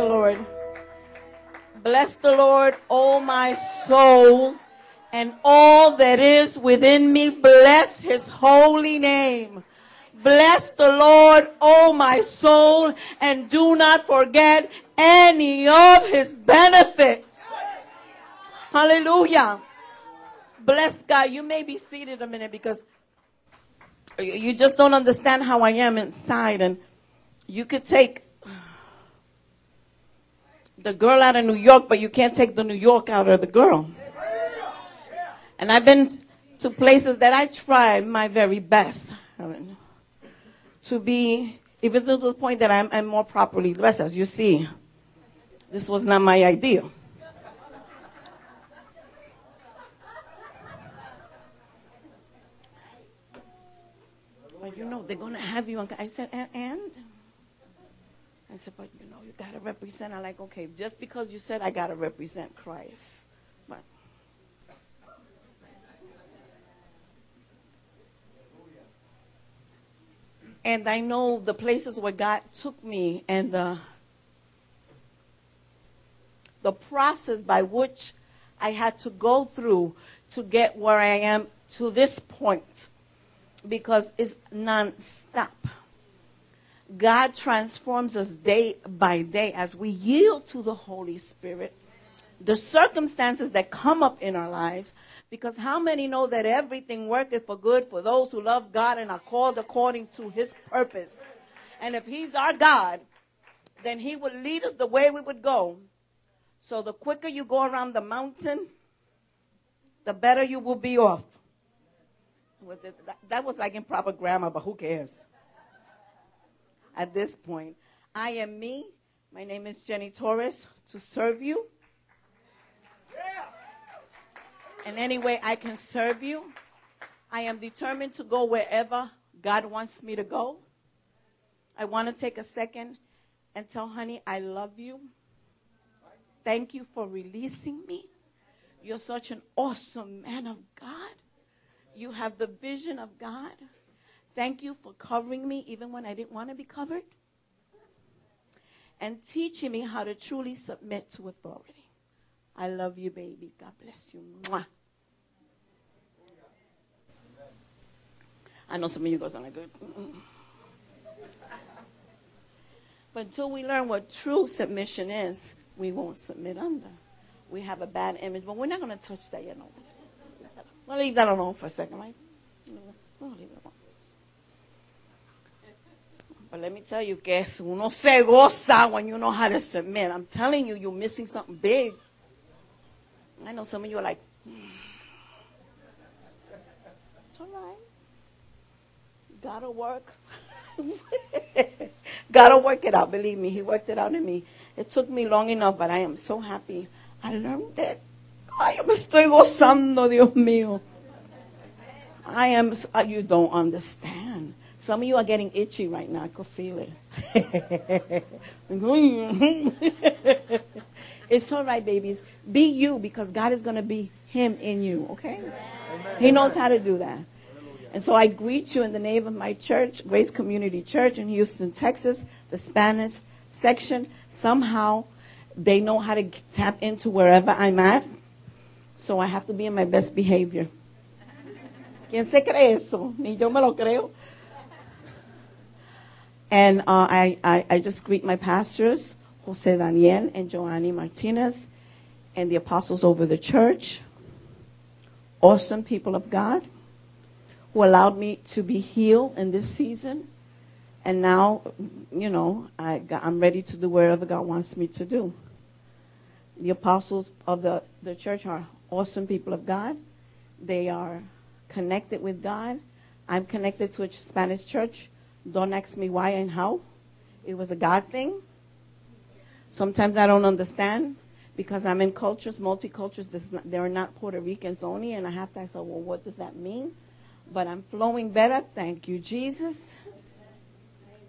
the Lord. Bless the Lord, O my soul, and all that is within me. Bless his holy name. Bless the Lord, O my soul, and do not forget any of his benefits. Hallelujah. Bless God. You may be seated a minute because you just don't understand how I am inside. And you could take the girl out of New York, but you can't take the New York out of the girl. And I've been to places that I try my very best to be, even to the point that I'm, I'm more properly dressed. As you see, this was not my idea. But you know, they're going to have you. I said, and? I said, but you know, you got to represent. I'm like, okay, just because you said I got to represent Christ. But and I know the places where God took me and the the process by which I had to go through to get where I am to this point because it's non-stop. God transforms us day by day as we yield to the Holy Spirit. The circumstances that come up in our lives, because how many know that everything worketh for good for those who love God and are called according to his purpose? And if he's our God, then he will lead us the way we would go. So the quicker you go around the mountain, the better you will be off. That was like improper grammar, but who cares? At this point, I am me. My name is Jenny Torres to serve you. In any way I can serve you. I am determined to go wherever God wants me to go. I want to take a second and tell honey, I love you. Thank you for releasing me. You're such an awesome man of God. You have the vision of God. Thank you for covering me even when I didn't want to be covered. And teaching me how to truly submit to authority. I love you, baby. God bless you. Mwah. I know some of you guys are like, good. But until we learn what true submission is, we won't submit under. We have a bad image, but we're not going to touch that yet. No. We'll leave that alone for a second, right? Leave it alone. But let me tell you, que uno se goza when you know how to submit. I'm telling you, you're missing something big. I know some of you are like, mm. it's all right. Gotta work. Gotta work it out. Believe me, He worked it out in me. It took me long enough, but I am so happy. I learned it. Ay, yo me estoy gozando, Dios mío. I am, you don't understand. Some of you are getting itchy right now. I could feel it. it's all right, babies. Be you because God is going to be Him in you, okay? Amen. He knows how to do that. And so I greet you in the name of my church, Grace Community Church in Houston, Texas, the Spanish section. Somehow they know how to tap into wherever I'm at. So I have to be in my best behavior. ¿Quién se cree eso? Ni yo me lo creo. And uh, I, I, I just greet my pastors, Jose Daniel and Joanny Martinez, and the apostles over the church. Awesome people of God who allowed me to be healed in this season. And now, you know, I, I'm ready to do whatever God wants me to do. The apostles of the, the church are awesome people of God. They are connected with God. I'm connected to a Spanish church don't ask me why and how. It was a God thing. Sometimes I don't understand because I'm in cultures, multicultures. They're not Puerto Ricans only, and I have to ask, well, what does that mean? But I'm flowing better. Thank you, Jesus.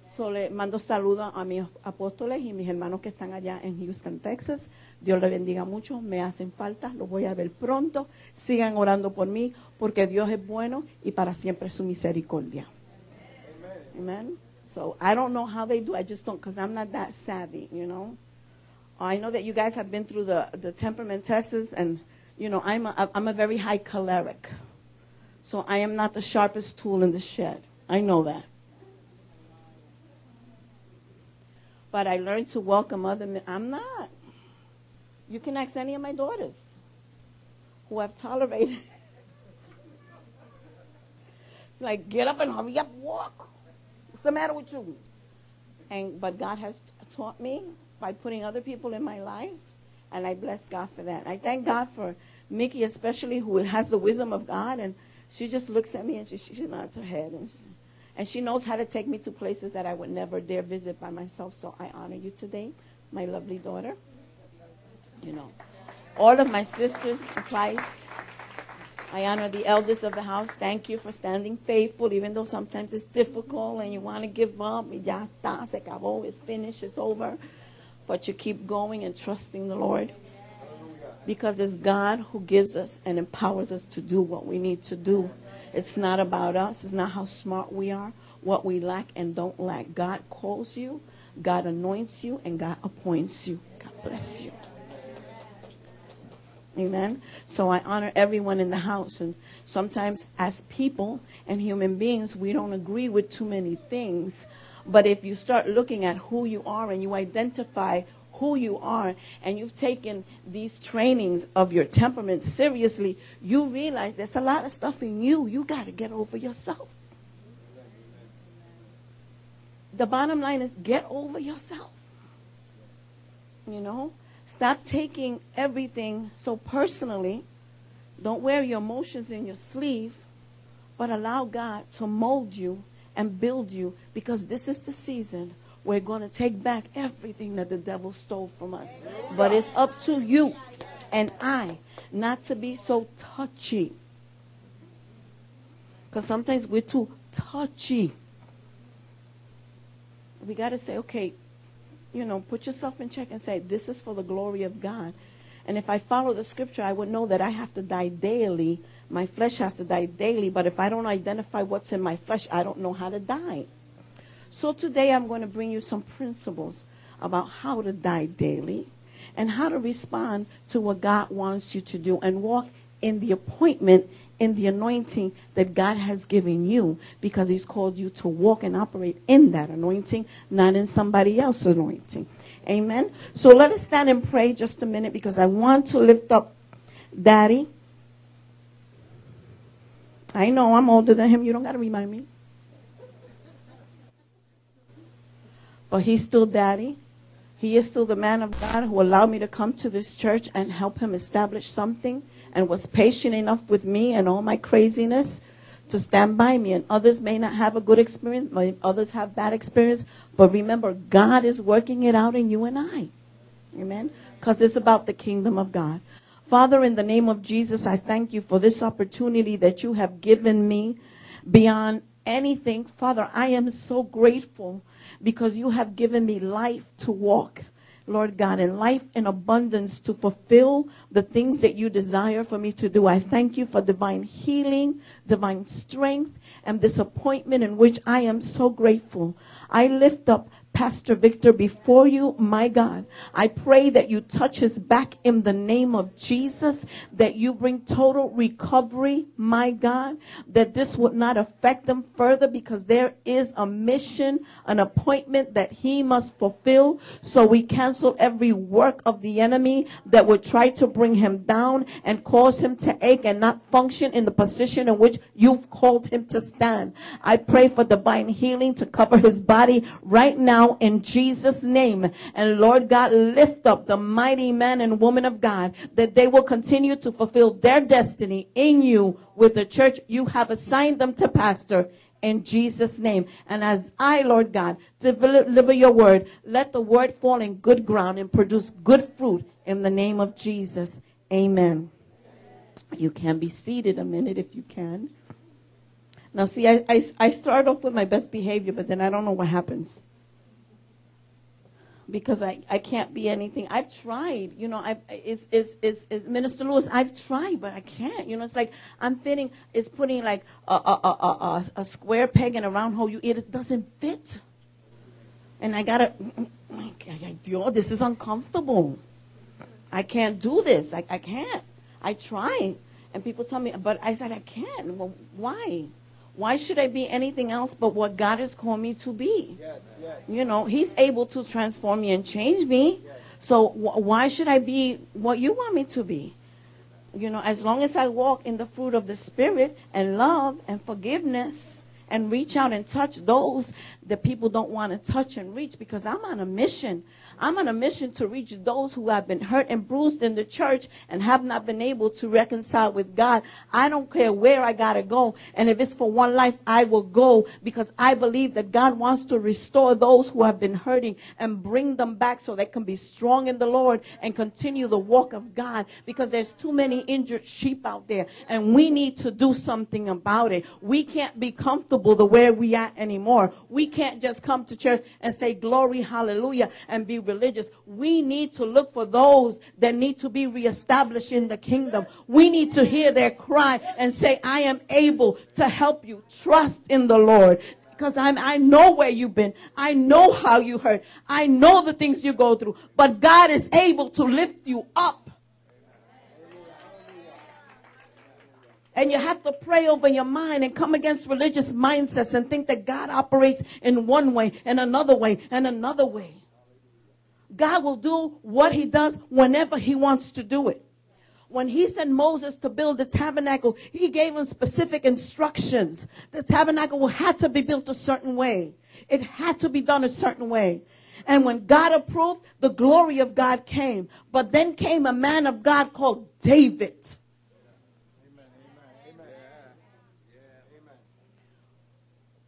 So le mando saludos a mis apóstoles y mis hermanos que están allá en Houston, Texas. Dios les bendiga mucho. Me hacen falta. Los voy a ver pronto. Sigan orando por mí porque Dios es bueno y para siempre es su misericordia. Amen. So I don't know how they do. I just don't, because I'm not that savvy, you know. I know that you guys have been through the, the temperament tests, and you know I'm a, I'm a very high choleric, so I am not the sharpest tool in the shed. I know that. But I learned to welcome other men. I'm not. You can ask any of my daughters who have tolerated. like, get up and hurry up, walk. What's the matter with you? And but God has taught me by putting other people in my life, and I bless God for that. I thank God for Mickey, especially who has the wisdom of God, and she just looks at me and she, she nods her head, and she, and she knows how to take me to places that I would never dare visit by myself. So I honor you today, my lovely daughter. You know, all of my sisters in Christ. I honor the elders of the house. Thank you for standing faithful, even though sometimes it's difficult and you want to give up. Ya está, se acabó, it's finished, it's over. But you keep going and trusting the Lord. Because it's God who gives us and empowers us to do what we need to do. It's not about us, it's not how smart we are, what we lack and don't lack. God calls you, God anoints you, and God appoints you. God bless you. Amen. So I honor everyone in the house. And sometimes, as people and human beings, we don't agree with too many things. But if you start looking at who you are and you identify who you are and you've taken these trainings of your temperament seriously, you realize there's a lot of stuff in you you got to get over yourself. The bottom line is get over yourself. You know? Stop taking everything so personally. Don't wear your emotions in your sleeve, but allow God to mold you and build you because this is the season we're going to take back everything that the devil stole from us. But it's up to you and I not to be so touchy. Because sometimes we're too touchy. We got to say, okay, you know, put yourself in check and say, this is for the glory of God. And if I follow the scripture, I would know that I have to die daily. My flesh has to die daily. But if I don't identify what's in my flesh, I don't know how to die. So today I'm going to bring you some principles about how to die daily and how to respond to what God wants you to do and walk in the appointment in the anointing that God has given you because He's called you to walk and operate in that anointing, not in somebody else's anointing. Amen. So let us stand and pray just a minute because I want to lift up Daddy. I know I'm older than him. You don't got to remind me. But he's still Daddy. He is still the man of God who allowed me to come to this church and help him establish something and was patient enough with me and all my craziness to stand by me. And others may not have a good experience, others have bad experience. But remember, God is working it out in you and I. Amen. Because it's about the kingdom of God. Father, in the name of Jesus, I thank you for this opportunity that you have given me beyond anything. Father, I am so grateful because you have given me life to walk. Lord God, and life in abundance to fulfill the things that you desire for me to do. I thank you for divine healing, divine strength, and this appointment in which I am so grateful. I lift up Pastor Victor before you, my God. I pray that you touch his back in the name of Jesus, that you bring total recovery, my God, that this would not affect them further because there is a mission, an appointment that he must fulfill. So we cancel every work of the enemy that would try to bring him down and cause him to ache and not function in the position in which you've called him to stand. I pray for divine healing to cover his body right now now in Jesus' name. And Lord God, lift up the mighty man and woman of God that they will continue to fulfill their destiny in you with the church you have assigned them to pastor in Jesus' name. And as I, Lord God, deliver your word, let the word fall in good ground and produce good fruit in the name of Jesus. Amen. You can be seated a minute if you can. Now, see, I, I, I start off with my best behavior, but then I don't know what happens because I, I can't be anything. I've tried, you know, I is is is is Minister Lewis, I've tried, but I can't. You know, it's like I'm fitting It's putting like a a, a, a, a square peg in a round hole. You it doesn't fit. And I gotta mm, mm, I Dios, this is uncomfortable. I can't do this. I, I can't. I try. And people tell me, but I said, I can't. Well, why? Why should I be anything else but what God has called me to be? Yes, yes. You know, He's able to transform me and change me. Yes. So wh- why should I be what you want me to be? You know, as long as I walk in the fruit of the Spirit and love and forgiveness and reach out and touch those that people don't want to touch and reach because I'm on a mission. I'm on a mission to reach those who have been hurt and bruised in the church and have not been able to reconcile with God. I don't care where I got to go. And if it's for one life, I will go because I believe that God wants to restore those who have been hurting and bring them back so they can be strong in the Lord and continue the walk of God because there's too many injured sheep out there and we need to do something about it. We can't be comfortable the way we are anymore. We can't just come to church and say glory, hallelujah and be religious. We need to look for those that need to be reestablished in the kingdom. We need to hear their cry and say, I am able to help you. Trust in the Lord because I'm, I know where you've been. I know how you hurt. I know the things you go through. But God is able to lift you up. And you have to pray over your mind and come against religious mindsets and think that God operates in one way and another way and another way. God will do what he does whenever he wants to do it. When he sent Moses to build the tabernacle, he gave him specific instructions. The tabernacle had to be built a certain way. It had to be done a certain way. And when God approved, the glory of God came. But then came a man of God called David.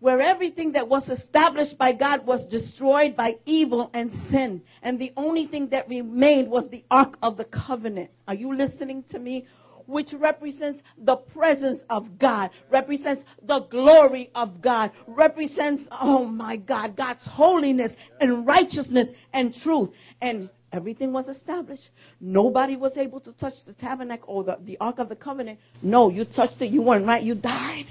Where everything that was established by God was destroyed by evil and sin. And the only thing that remained was the Ark of the Covenant. Are you listening to me? Which represents the presence of God, represents the glory of God, represents, oh my God, God's holiness and righteousness and truth. And everything was established. Nobody was able to touch the tabernacle or the, the Ark of the Covenant. No, you touched it, you weren't right, you died.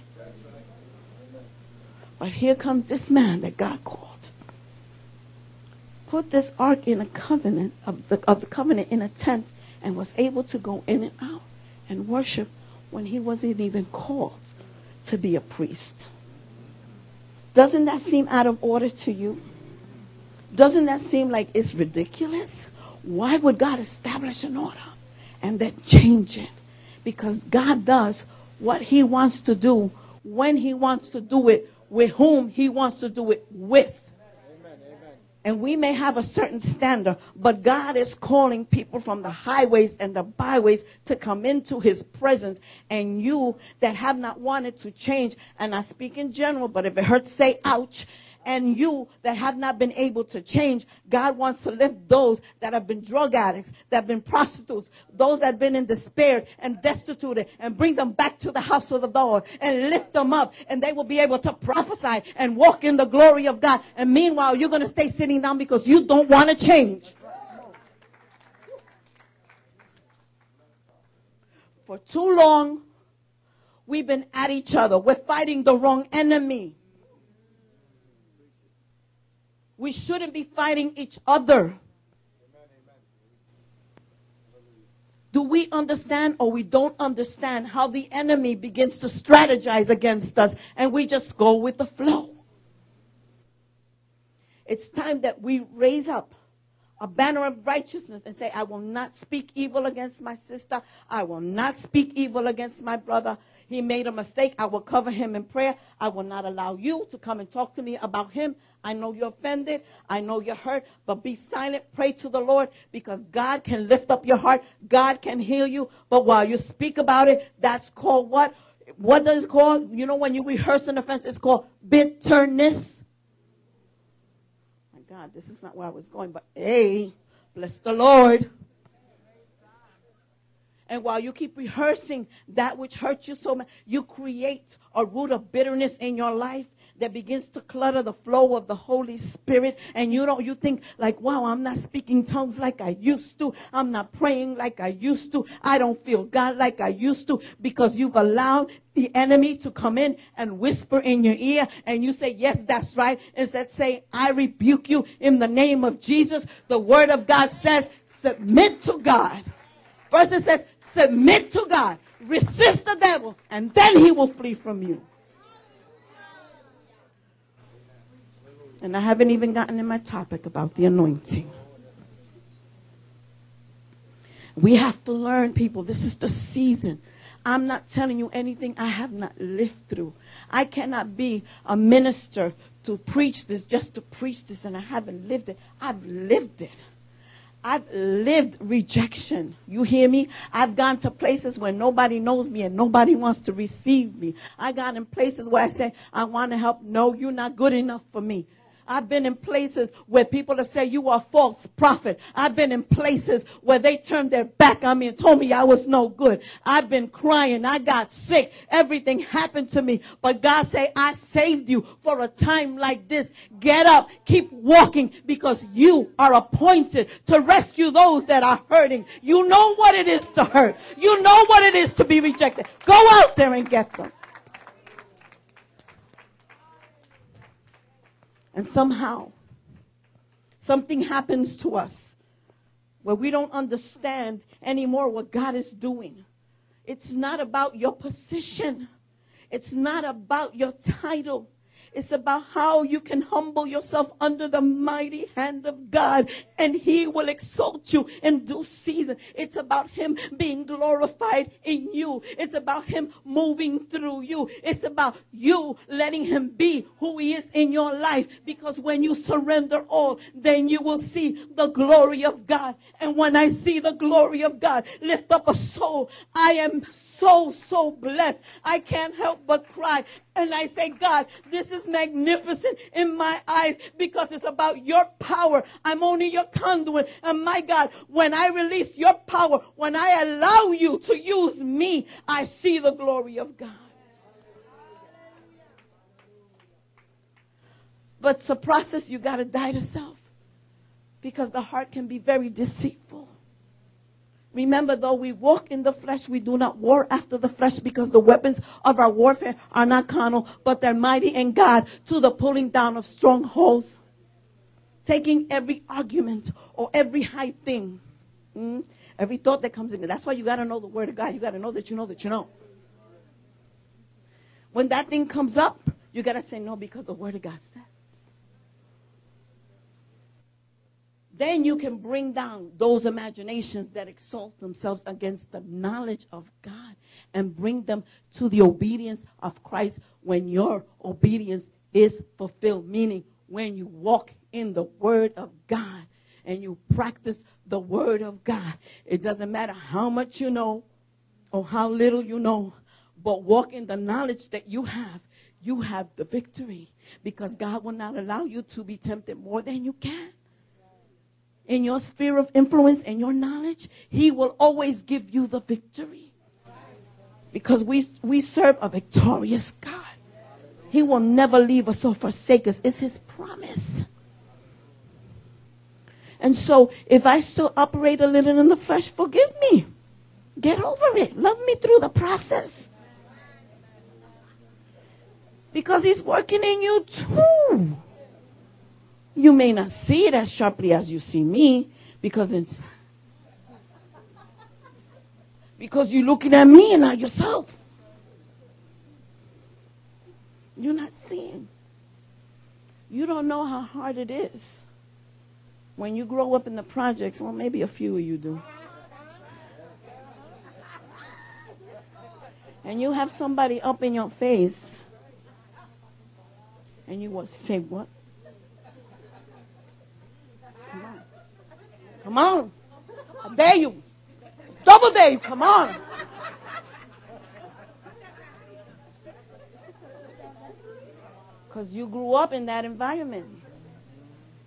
But here comes this man that God called. Put this ark in a covenant of the, of the covenant in a tent and was able to go in and out and worship when he wasn't even called to be a priest. Doesn't that seem out of order to you? Doesn't that seem like it's ridiculous? Why would God establish an order and then change it? Because God does what he wants to do when he wants to do it with whom he wants to do it with. And we may have a certain standard, but God is calling people from the highways and the byways to come into his presence. And you that have not wanted to change, and I speak in general, but if it hurts, say ouch and you that have not been able to change, God wants to lift those that have been drug addicts, that have been prostitutes, those that have been in despair and destitute, and bring them back to the house of the Lord and lift them up, and they will be able to prophesy and walk in the glory of God. And meanwhile, you're going to stay sitting down because you don't want to change. For too long, we've been at each other. We're fighting the wrong enemy. We shouldn't be fighting each other. Do we understand or we don't understand how the enemy begins to strategize against us and we just go with the flow? It's time that we raise up a banner of righteousness and say, I will not speak evil against my sister. I will not speak evil against my brother. He made a mistake. I will cover him in prayer. I will not allow you to come and talk to me about him. I know you're offended. I know you're hurt, but be silent. Pray to the Lord because God can lift up your heart. God can heal you. But while you speak about it, that's called what? What does it call? You know, when you rehearse an offense, it's called bitterness. My God, this is not where I was going, but hey, bless the Lord. And while you keep rehearsing that which hurt you so much, you create a root of bitterness in your life that begins to clutter the flow of the Holy Spirit and you don't, you think like, wow, I'm not speaking tongues like I used to. I'm not praying like I used to. I don't feel God like I used to because you've allowed the enemy to come in and whisper in your ear and you say, yes, that's right. Instead say, I rebuke you in the name of Jesus. The word of God says, submit to God. First it says, submit to God. Resist the devil and then he will flee from you. And I haven't even gotten in my topic about the anointing. We have to learn, people. This is the season. I'm not telling you anything I have not lived through. I cannot be a minister to preach this just to preach this and I haven't lived it. I've lived it. I've lived rejection. You hear me? I've gone to places where nobody knows me and nobody wants to receive me. I got in places where I say, I want to help. No, you're not good enough for me. I've been in places where people have said you are a false prophet. I've been in places where they turned their back on me and told me I was no good. I've been crying. I got sick. Everything happened to me. But God say, I saved you for a time like this. Get up. Keep walking because you are appointed to rescue those that are hurting. You know what it is to hurt. You know what it is to be rejected. Go out there and get them. And somehow, something happens to us where we don't understand anymore what God is doing. It's not about your position. It's not about your title. It's about how you can humble yourself under the mighty hand of God and he will exalt you in due season. It's about him being glorified in you. It's about him moving through you. It's about you letting him be who he is in your life because when you surrender all, then you will see the glory of God. And when I see the glory of God lift up a soul, I am so, so blessed. I can't help but cry and I say, God, this is magnificent in my eyes because it's about your power. I'm only your conduit. And my God, when I release your power, when I allow you to use me, I see the glory of God. But a process you got to die to self because the heart can be very deceitful. Remember, though we walk in the flesh, we do not war after the flesh because the weapons of our warfare are not carnal, but they're mighty in God to the pulling down of strongholds. Taking every argument or every high thing, mm, every thought that comes in. That's why you got to know the Word of God. You got to know that you know that you know. When that thing comes up, you got to say no because the Word of God says. Then you can bring down those imaginations that exalt themselves against the knowledge of God and bring them to the obedience of Christ when your obedience is fulfilled. Meaning, when you walk in the Word of God and you practice the Word of God, it doesn't matter how much you know or how little you know, but walk in the knowledge that you have. You have the victory because God will not allow you to be tempted more than you can in your sphere of influence and your knowledge, He will always give you the victory. Because we, we serve a victorious God. He will never leave us or forsake us. It's His promise. And so, if I still operate a little in the flesh, forgive me. Get over it. Love me through the process. Because He's working in you too. You may not see it as sharply as you see me because it's because you're looking at me and not yourself. You're not seeing. You don't know how hard it is when you grow up in the projects. Well, maybe a few of you do. And you have somebody up in your face, and you will say, What? Come on. I dare you. Double dare you. Come on. Because you grew up in that environment.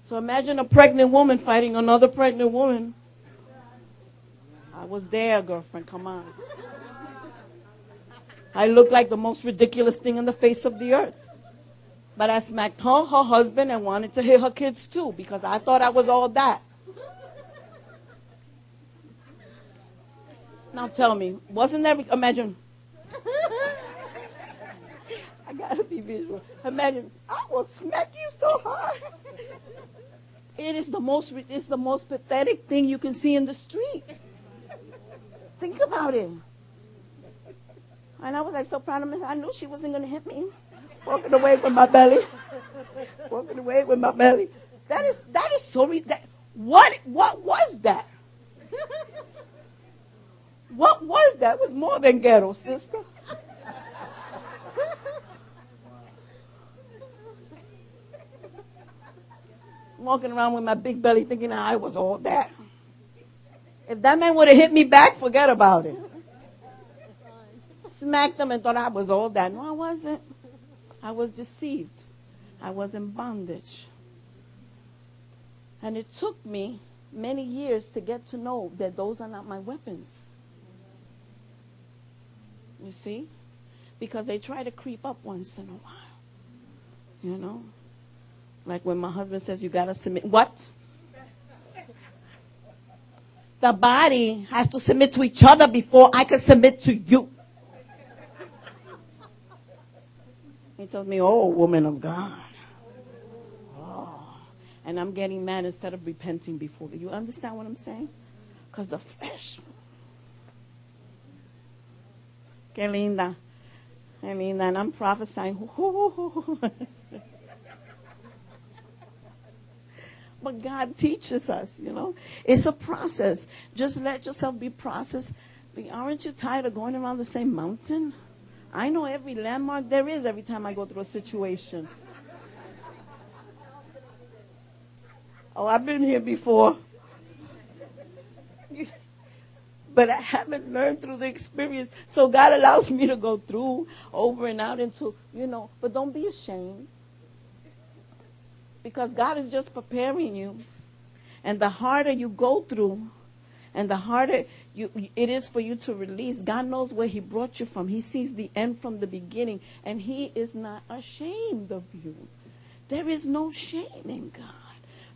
So imagine a pregnant woman fighting another pregnant woman. I was there, girlfriend. Come on. I looked like the most ridiculous thing on the face of the earth. But I smacked her, her husband, and wanted to hit her kids too because I thought I was all that. Now tell me, wasn't there, imagine, I gotta be visual. Imagine, I will smack you so hard. It is the most, it's the most pathetic thing you can see in the street. Think about it. And I was like so proud of myself. I knew she wasn't to hit me. Walking away with my belly. Walking away with my belly. That is that is so. Re- that, what what was that? What was that? It was more than ghetto, sister. Walking around with my big belly thinking I was all that. If that man would have hit me back, forget about it. Smacked him and thought I was all that. No, I wasn't. I was deceived. I was in bondage. And it took me many years to get to know that those are not my weapons. You see? Because they try to creep up once in a while. You know? Like when my husband says, You got to submit. What? The body has to submit to each other before I can submit to you. He tells me, Oh, woman of God. Oh. And I'm getting mad instead of repenting before. You understand what I'm saying? Because the flesh. Que linda. Que linda. And I'm prophesying. but God teaches us, you know. It's a process. Just let yourself be processed. But aren't you tired of going around the same mountain? I know every landmark there is every time I go through a situation. Oh, I've been here before. But I haven't learned through the experience. So God allows me to go through over and out into, you know, but don't be ashamed because God is just preparing you. And the harder you go through, and the harder you, it is for you to release, God knows where He brought you from. He sees the end from the beginning, and He is not ashamed of you. There is no shame in God.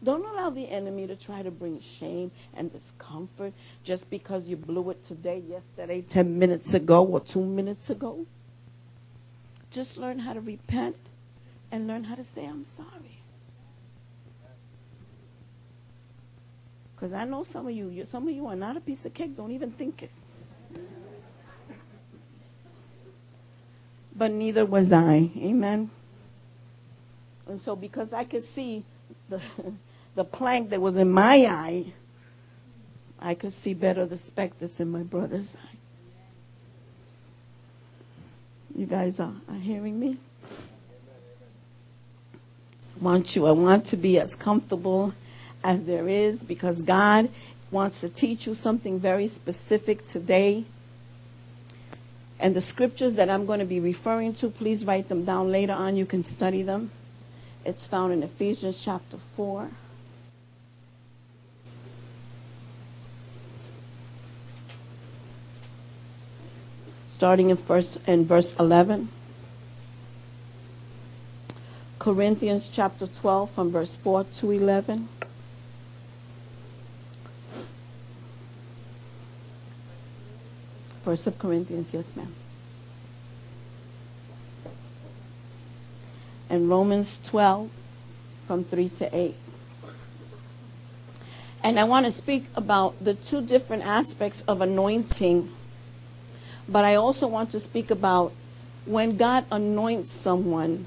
Don't allow the enemy to try to bring shame and discomfort just because you blew it today, yesterday, 10 minutes ago, or two minutes ago. Just learn how to repent and learn how to say, I'm sorry. Because I know some of you, some of you are not a piece of cake. Don't even think it. But neither was I. Amen. And so, because I could see the, the plank that was in my eye, I could see better the speck that's in my brother's eye. You guys are, are hearing me? I want you, I want to be as comfortable as there is because God wants to teach you something very specific today. And the scriptures that I'm going to be referring to, please write them down later on. You can study them. It's found in Ephesians chapter 4. Starting in, first, in verse 11. Corinthians chapter 12 from verse 4 to 11. First of Corinthians, yes, ma'am. And Romans 12 from 3 to 8. And I want to speak about the two different aspects of anointing, but I also want to speak about when God anoints someone,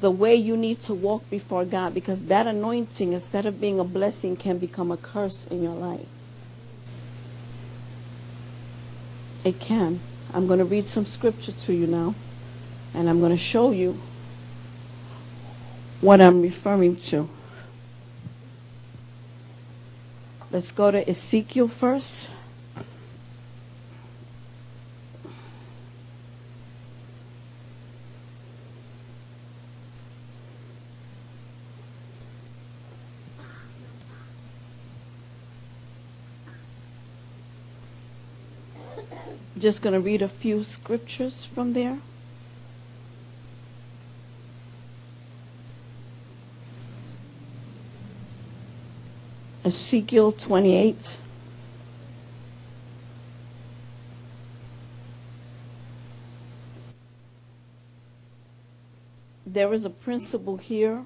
the way you need to walk before God, because that anointing, instead of being a blessing, can become a curse in your life. It can. I'm going to read some scripture to you now, and I'm going to show you what I'm referring to. Let's go to Ezekiel first. just going to read a few scriptures from there. Ezekiel 28. There is a principle here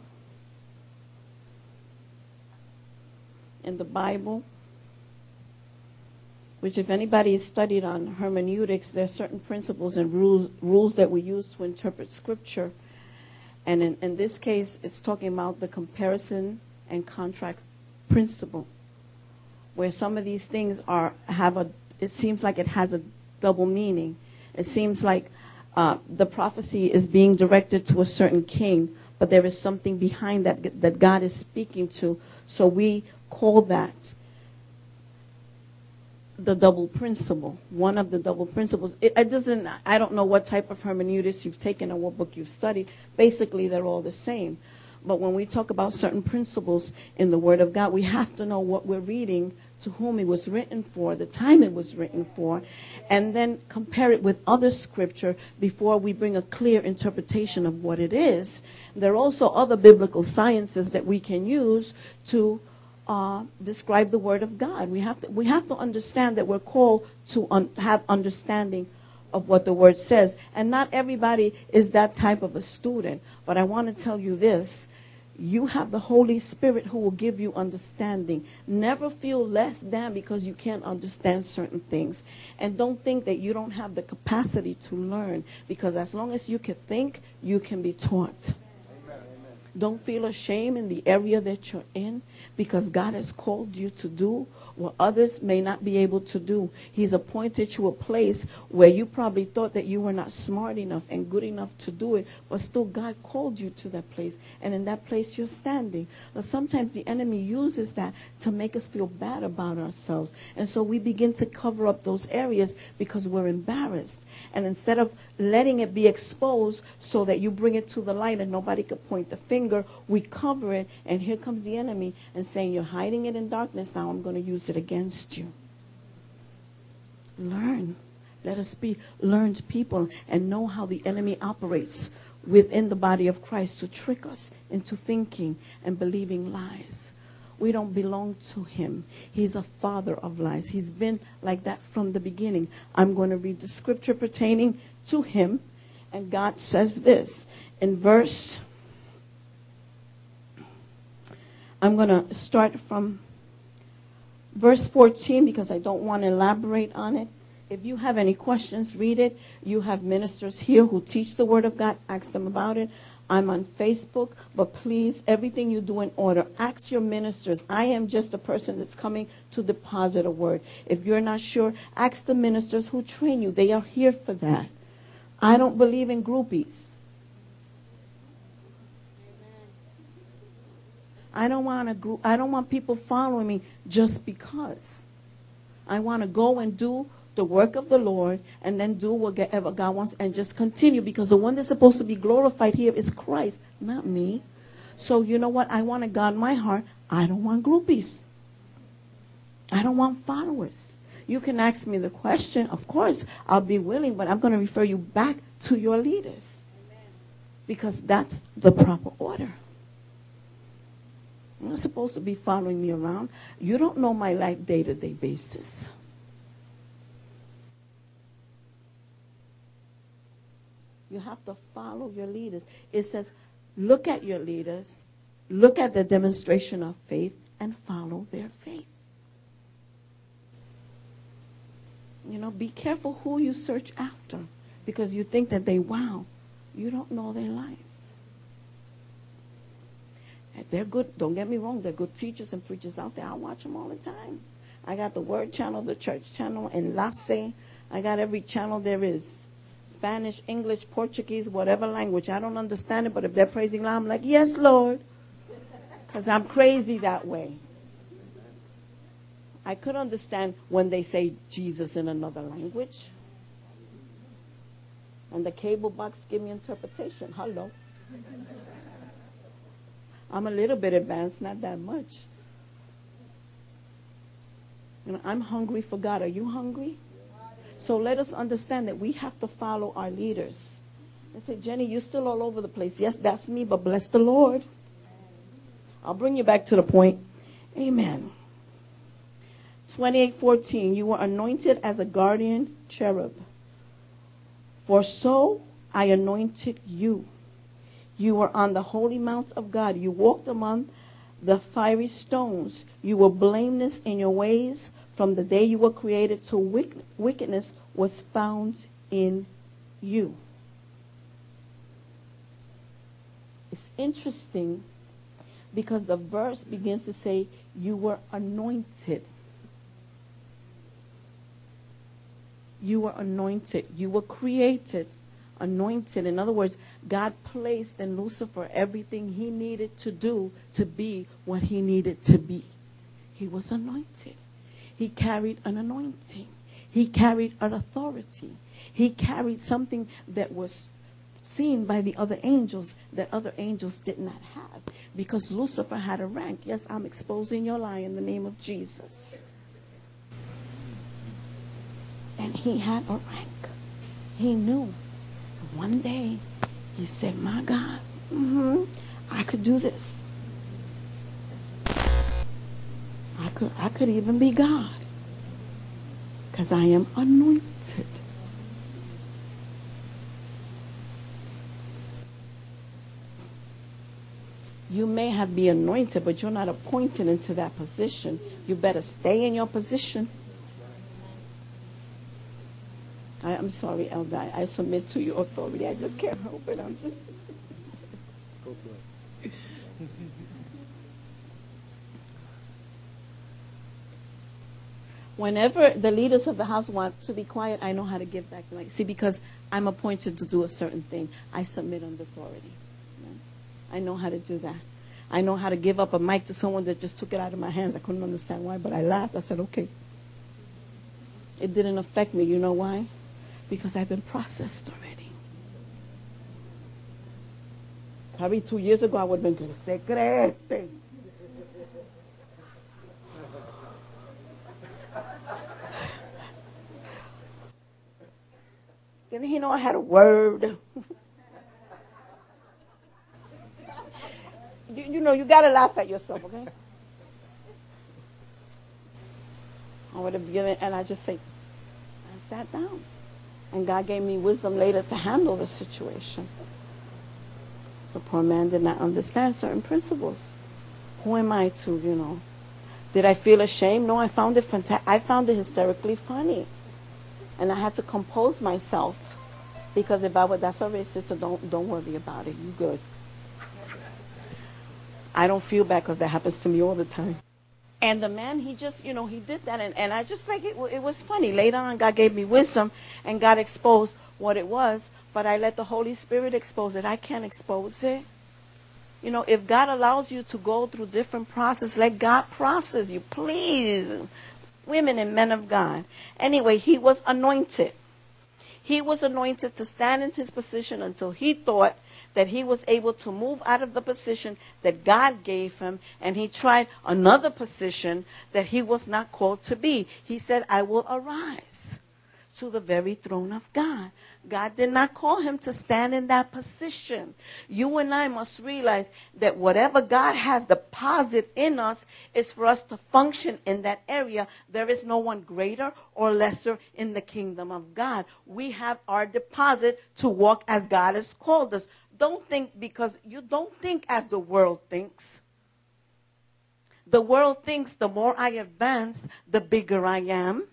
in the Bible which, if anybody has studied on hermeneutics, there are certain principles and rules, rules that we use to interpret Scripture. And in, in this case, it's talking about the comparison and contrast principle, where some of these things are have a. It seems like it has a double meaning. It seems like uh, the prophecy is being directed to a certain king, but there is something behind that that God is speaking to. So we call that the double principle, one of the double principles. It, it, doesn't, I don't know what type of hermeneutics you've taken or what book you've studied. Basically, they're all the same. But when we talk about certain principles in the Word of God, we have to know what we're reading, to whom it was written for, the time it was written for, and then compare it with other scripture before we bring a clear interpretation of what it is. There are also other biblical sciences that we can use to uh, describe the Word of God. We have to, we have to understand that we're called to un- have understanding of what the Word says. And not everybody is that type of a student. But I want to tell you this you have the Holy Spirit who will give you understanding. Never feel less than because you can't understand certain things. And don't think that you don't have the capacity to learn because as long as you can think, you can be taught. Don't feel ashamed in the area that you're in because God has called you to do what others may not be able to do. He's appointed you a place where you probably thought that you were not smart enough and good enough to do it, but still God called you to that place. And in that place you're standing. But sometimes the enemy uses that to make us feel bad about ourselves. And so we begin to cover up those areas because we're embarrassed. And instead of letting it be exposed so that you bring it to the light and nobody could point the finger, we cover it. And here comes the enemy and saying, You're hiding it in darkness. Now I'm going to use it against you. Learn. Let us be learned people and know how the enemy operates within the body of Christ to trick us into thinking and believing lies. We don't belong to him. He's a father of lies. He's been like that from the beginning. I'm going to read the scripture pertaining to him. And God says this in verse. I'm going to start from verse 14 because I don't want to elaborate on it. If you have any questions, read it. You have ministers here who teach the Word of God. Ask them about it. I'm on Facebook, but please, everything you do in order. Ask your ministers. I am just a person that's coming to deposit a word. If you're not sure, ask the ministers who train you. They are here for that. I don't believe in groupies. I don't want a group. I don't want people following me just because. I want to go and do the work of the Lord and then do whatever God wants and just continue because the one that's supposed to be glorified here is Christ, not me. So you know what? I want to guard my heart. I don't want groupies. I don't want followers. You can ask me the question, of course, I'll be willing, but I'm going to refer you back to your leaders. Because that's the proper order. You're not supposed to be following me around. You don't know my life day to day basis. You have to follow your leaders. It says, look at your leaders, look at the demonstration of faith, and follow their faith. You know, be careful who you search after because you think that they, wow, you don't know their life. They're good. Don't get me wrong. They're good teachers and preachers out there. I watch them all the time. I got the Word channel, the Church channel, and Enlace. I got every channel there is. Spanish, English, Portuguese, whatever language. I don't understand it, but if they're praising God, I'm like, yes, Lord. Because I'm crazy that way. I could understand when they say Jesus in another language. And the cable box give me interpretation. Hello. I'm a little bit advanced, not that much. You know, I'm hungry for God. Are you hungry? So let us understand that we have to follow our leaders. I say, Jenny, you're still all over the place. Yes, that's me, but bless the Lord. I'll bring you back to the point. Amen. 28:14 You were anointed as a guardian cherub. For so I anointed you. You were on the holy mount of God. You walked among the fiery stones. You were blameless in your ways from the day you were created till wickedness was found in you. It's interesting because the verse begins to say, You were anointed. You were anointed. You were created, anointed. In other words, God placed in Lucifer everything he needed to do to be what he needed to be. He was anointed. He carried an anointing. He carried an authority. He carried something that was seen by the other angels that other angels did not have because Lucifer had a rank. Yes, I'm exposing your lie in the name of Jesus. And he had a rank. He knew. One day, he said, My God, mm-hmm, I could do this. I could, I could even be God because I am anointed. You may have been anointed, but you're not appointed into that position. You better stay in your position. I, am sorry, Elder. I, I submit to your authority. I just can't help it. I'm just. Go for it. Whenever the leaders of the house want to be quiet, I know how to give back the mic. See, because I'm appointed to do a certain thing, I submit under authority. I know how to do that. I know how to give up a mic to someone that just took it out of my hands. I couldn't understand why, but I laughed. I said, okay. It didn't affect me. You know why? Because I've been processed already. Probably two years ago, I would have been good. Se crete. Didn't he know I had a word? you, you know, you got to laugh at yourself, okay? I would have given, and I just say, I sat down. And God gave me wisdom later to handle the situation. The poor man did not understand certain principles. Who am I to, you know? Did I feel ashamed? No, I found it fantastic. I found it hysterically funny. And I had to compose myself because if I were, that's already, sister, don't, don't worry about it. You good. I don't feel bad because that happens to me all the time. And the man, he just, you know, he did that. And, and I just like it, it was funny. Later on, God gave me wisdom and God exposed what it was. But I let the Holy Spirit expose it. I can't expose it. You know, if God allows you to go through different processes, let God process you, please. Women and men of God. Anyway, he was anointed. He was anointed to stand in his position until he thought that he was able to move out of the position that God gave him and he tried another position that he was not called to be. He said, I will arise to the very throne of God. God did not call him to stand in that position. You and I must realize that whatever God has deposited in us is for us to function in that area. There is no one greater or lesser in the kingdom of God. We have our deposit to walk as God has called us don't think because you don't think as the world thinks. The world thinks the more I advance, the bigger I am,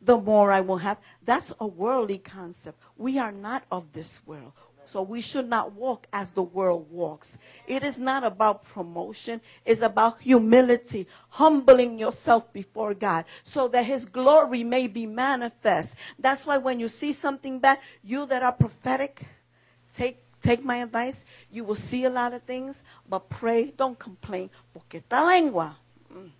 the more I will have. That's a worldly concept. We are not of this world. So we should not walk as the world walks. It is not about promotion. It's about humility, humbling yourself before God so that his glory may be manifest. That's why when you see something bad, you that are prophetic, Take, take my advice. You will see a lot of things, but pray. Don't complain. Porque esta lengua, mm.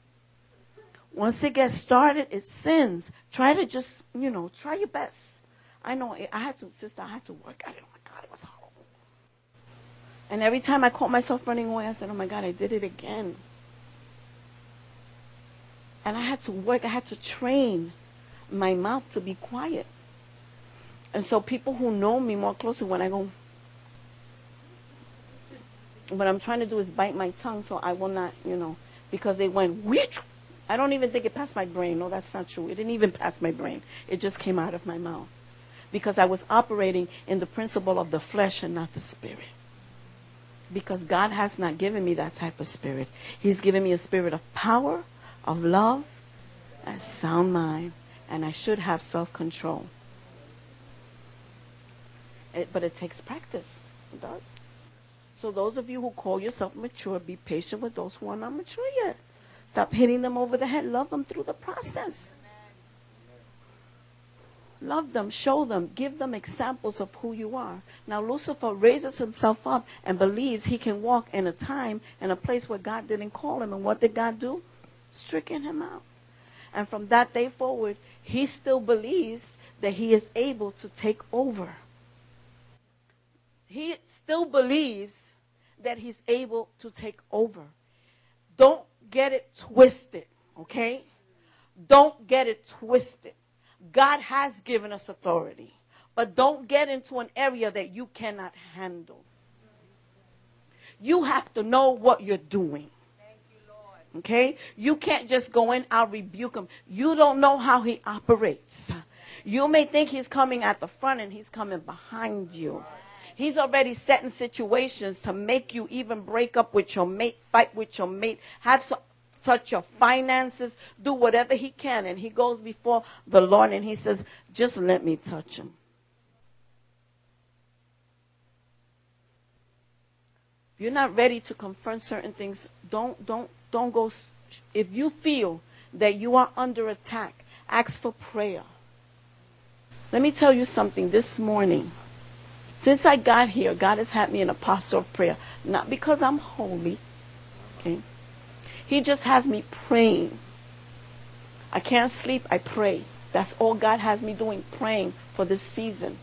once it gets started, it sins. Try to just, you know, try your best. I know I had to, sister, I had to work at it. Oh my God, it was horrible. And every time I caught myself running away, I said, oh my God, I did it again. And I had to work, I had to train my mouth to be quiet. And so people who know me more closely, when I go, what I'm trying to do is bite my tongue so I will not, you know, because it went, I don't even think it passed my brain. No, that's not true. It didn't even pass my brain. It just came out of my mouth. Because I was operating in the principle of the flesh and not the spirit. Because God has not given me that type of spirit. He's given me a spirit of power, of love, a sound mind. And I should have self control. but it takes practice. It does. So, those of you who call yourself mature, be patient with those who are not mature yet. Stop hitting them over the head. Love them through the process. Love them, show them, give them examples of who you are. Now, Lucifer raises himself up and believes he can walk in a time and a place where God didn't call him. And what did God do? Stricken him out. And from that day forward, he still believes that he is able to take over. He still believes that he's able to take over. Don't get it twisted, okay? Don't get it twisted. God has given us authority, but don't get into an area that you cannot handle. You have to know what you're doing. Okay? You can't just go in, I'll rebuke him. You don't know how he operates. You may think he's coming at the front and he's coming behind you. He's already setting situations to make you even break up with your mate, fight with your mate, have touch your finances, do whatever he can. And he goes before the Lord and he says, just let me touch him. If you're not ready to confront certain things, don't, don't, don't go. If you feel that you are under attack, ask for prayer. Let me tell you something this morning. Since I got here, God has had me an apostle of prayer. Not because I'm holy, okay? He just has me praying. I can't sleep, I pray. That's all God has me doing, praying for this season.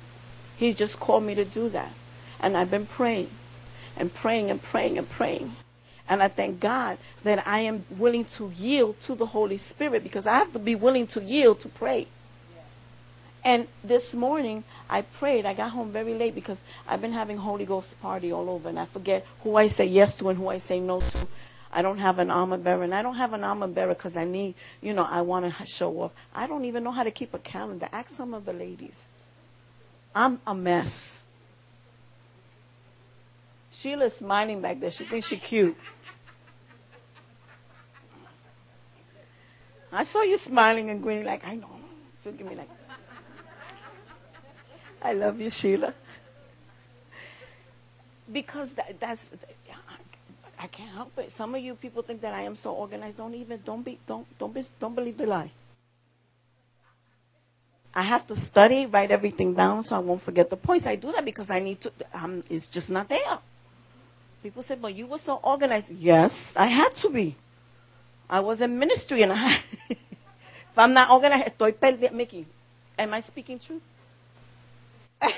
He's just called me to do that. And I've been praying and praying and praying and praying. And I thank God that I am willing to yield to the Holy Spirit because I have to be willing to yield to pray. And this morning I prayed. I got home very late because I've been having Holy Ghost party all over, and I forget who I say yes to and who I say no to. I don't have an armor bearer, and I don't have an armor bearer because I need, you know, I want to show off. I don't even know how to keep a calendar. Ask some of the ladies. I'm a mess. Sheila's smiling back there. She thinks she's cute. I saw you smiling and grinning like, I know. Forgive me like, I love you, Sheila. Because that, that's, I can't help it. Some of you people think that I am so organized. Don't even, don't be, don't, don't be, don't believe the lie. I have to study, write everything down so I won't forget the points. I do that because I need to, um, it's just not there. People say, but you were so organized. Yes, I had to be. I was in ministry and I, if I'm not organized, estoy perdiendo. Mickey, am I speaking truth?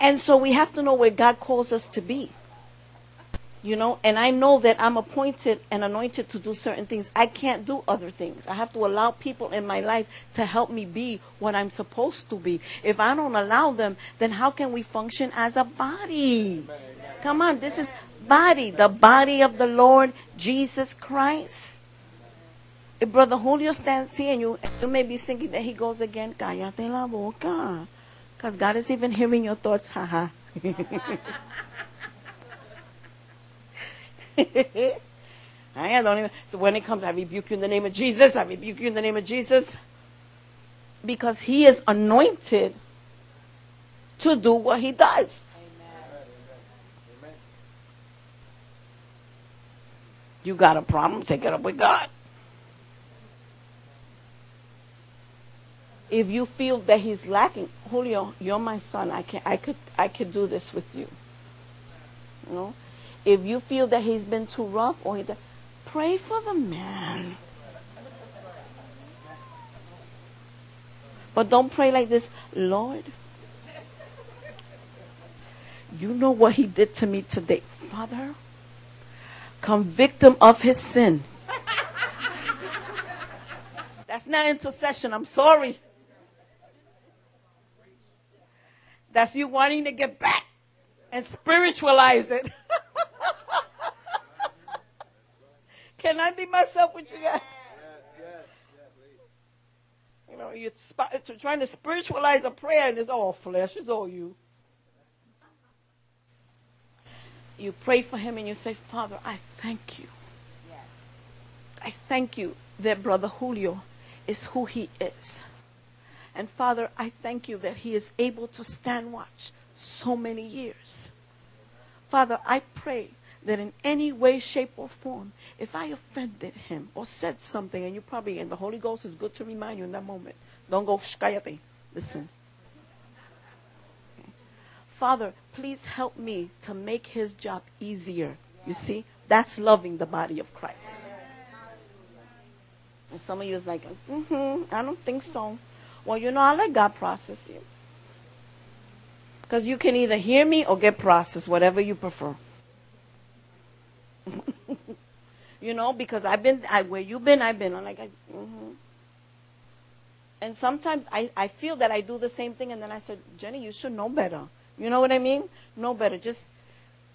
and so we have to know where God calls us to be. You know, and I know that I'm appointed and anointed to do certain things. I can't do other things. I have to allow people in my life to help me be what I'm supposed to be. If I don't allow them, then how can we function as a body? Come on, this is body, the body of the Lord Jesus Christ if Brother Julio stands here and you, you may be thinking that he goes again, cállate la boca. Because God is even hearing your thoughts, haha. I don't even, so when it comes, I rebuke you in the name of Jesus. I rebuke you in the name of Jesus. Because he is anointed to do what he does. Amen. You got a problem, take it up with God. If you feel that he's lacking, Julio, you're my son. I can I could I could do this with you. You know? If you feel that he's been too rough or he pray for the man. But don't pray like this, Lord. You know what he did to me today. Father, convict him of his sin. That's not intercession. I'm sorry. That's you wanting to get back and spiritualize it. Can I be myself with you guys? You know, you're sp- trying to spiritualize a prayer and it's all flesh, it's all you. You pray for him and you say, Father, I thank you. Yes. I thank you that Brother Julio is who he is. And Father, I thank you that he is able to stand watch so many years. Father, I pray that in any way, shape, or form, if I offended him or said something, and you probably, and the Holy Ghost is good to remind you in that moment, don't go shkayate. Listen. Father, please help me to make his job easier. You see, that's loving the body of Christ. And some of you is like, mm-hmm, I don't think so. Well, you know, I let God process you. Because you can either hear me or get processed, whatever you prefer. you know, because I've been I, where you've been, I've been. I'm like, mm-hmm. and sometimes I, I feel that I do the same thing, and then I said, Jenny, you should know better. You know what I mean? Know better. Just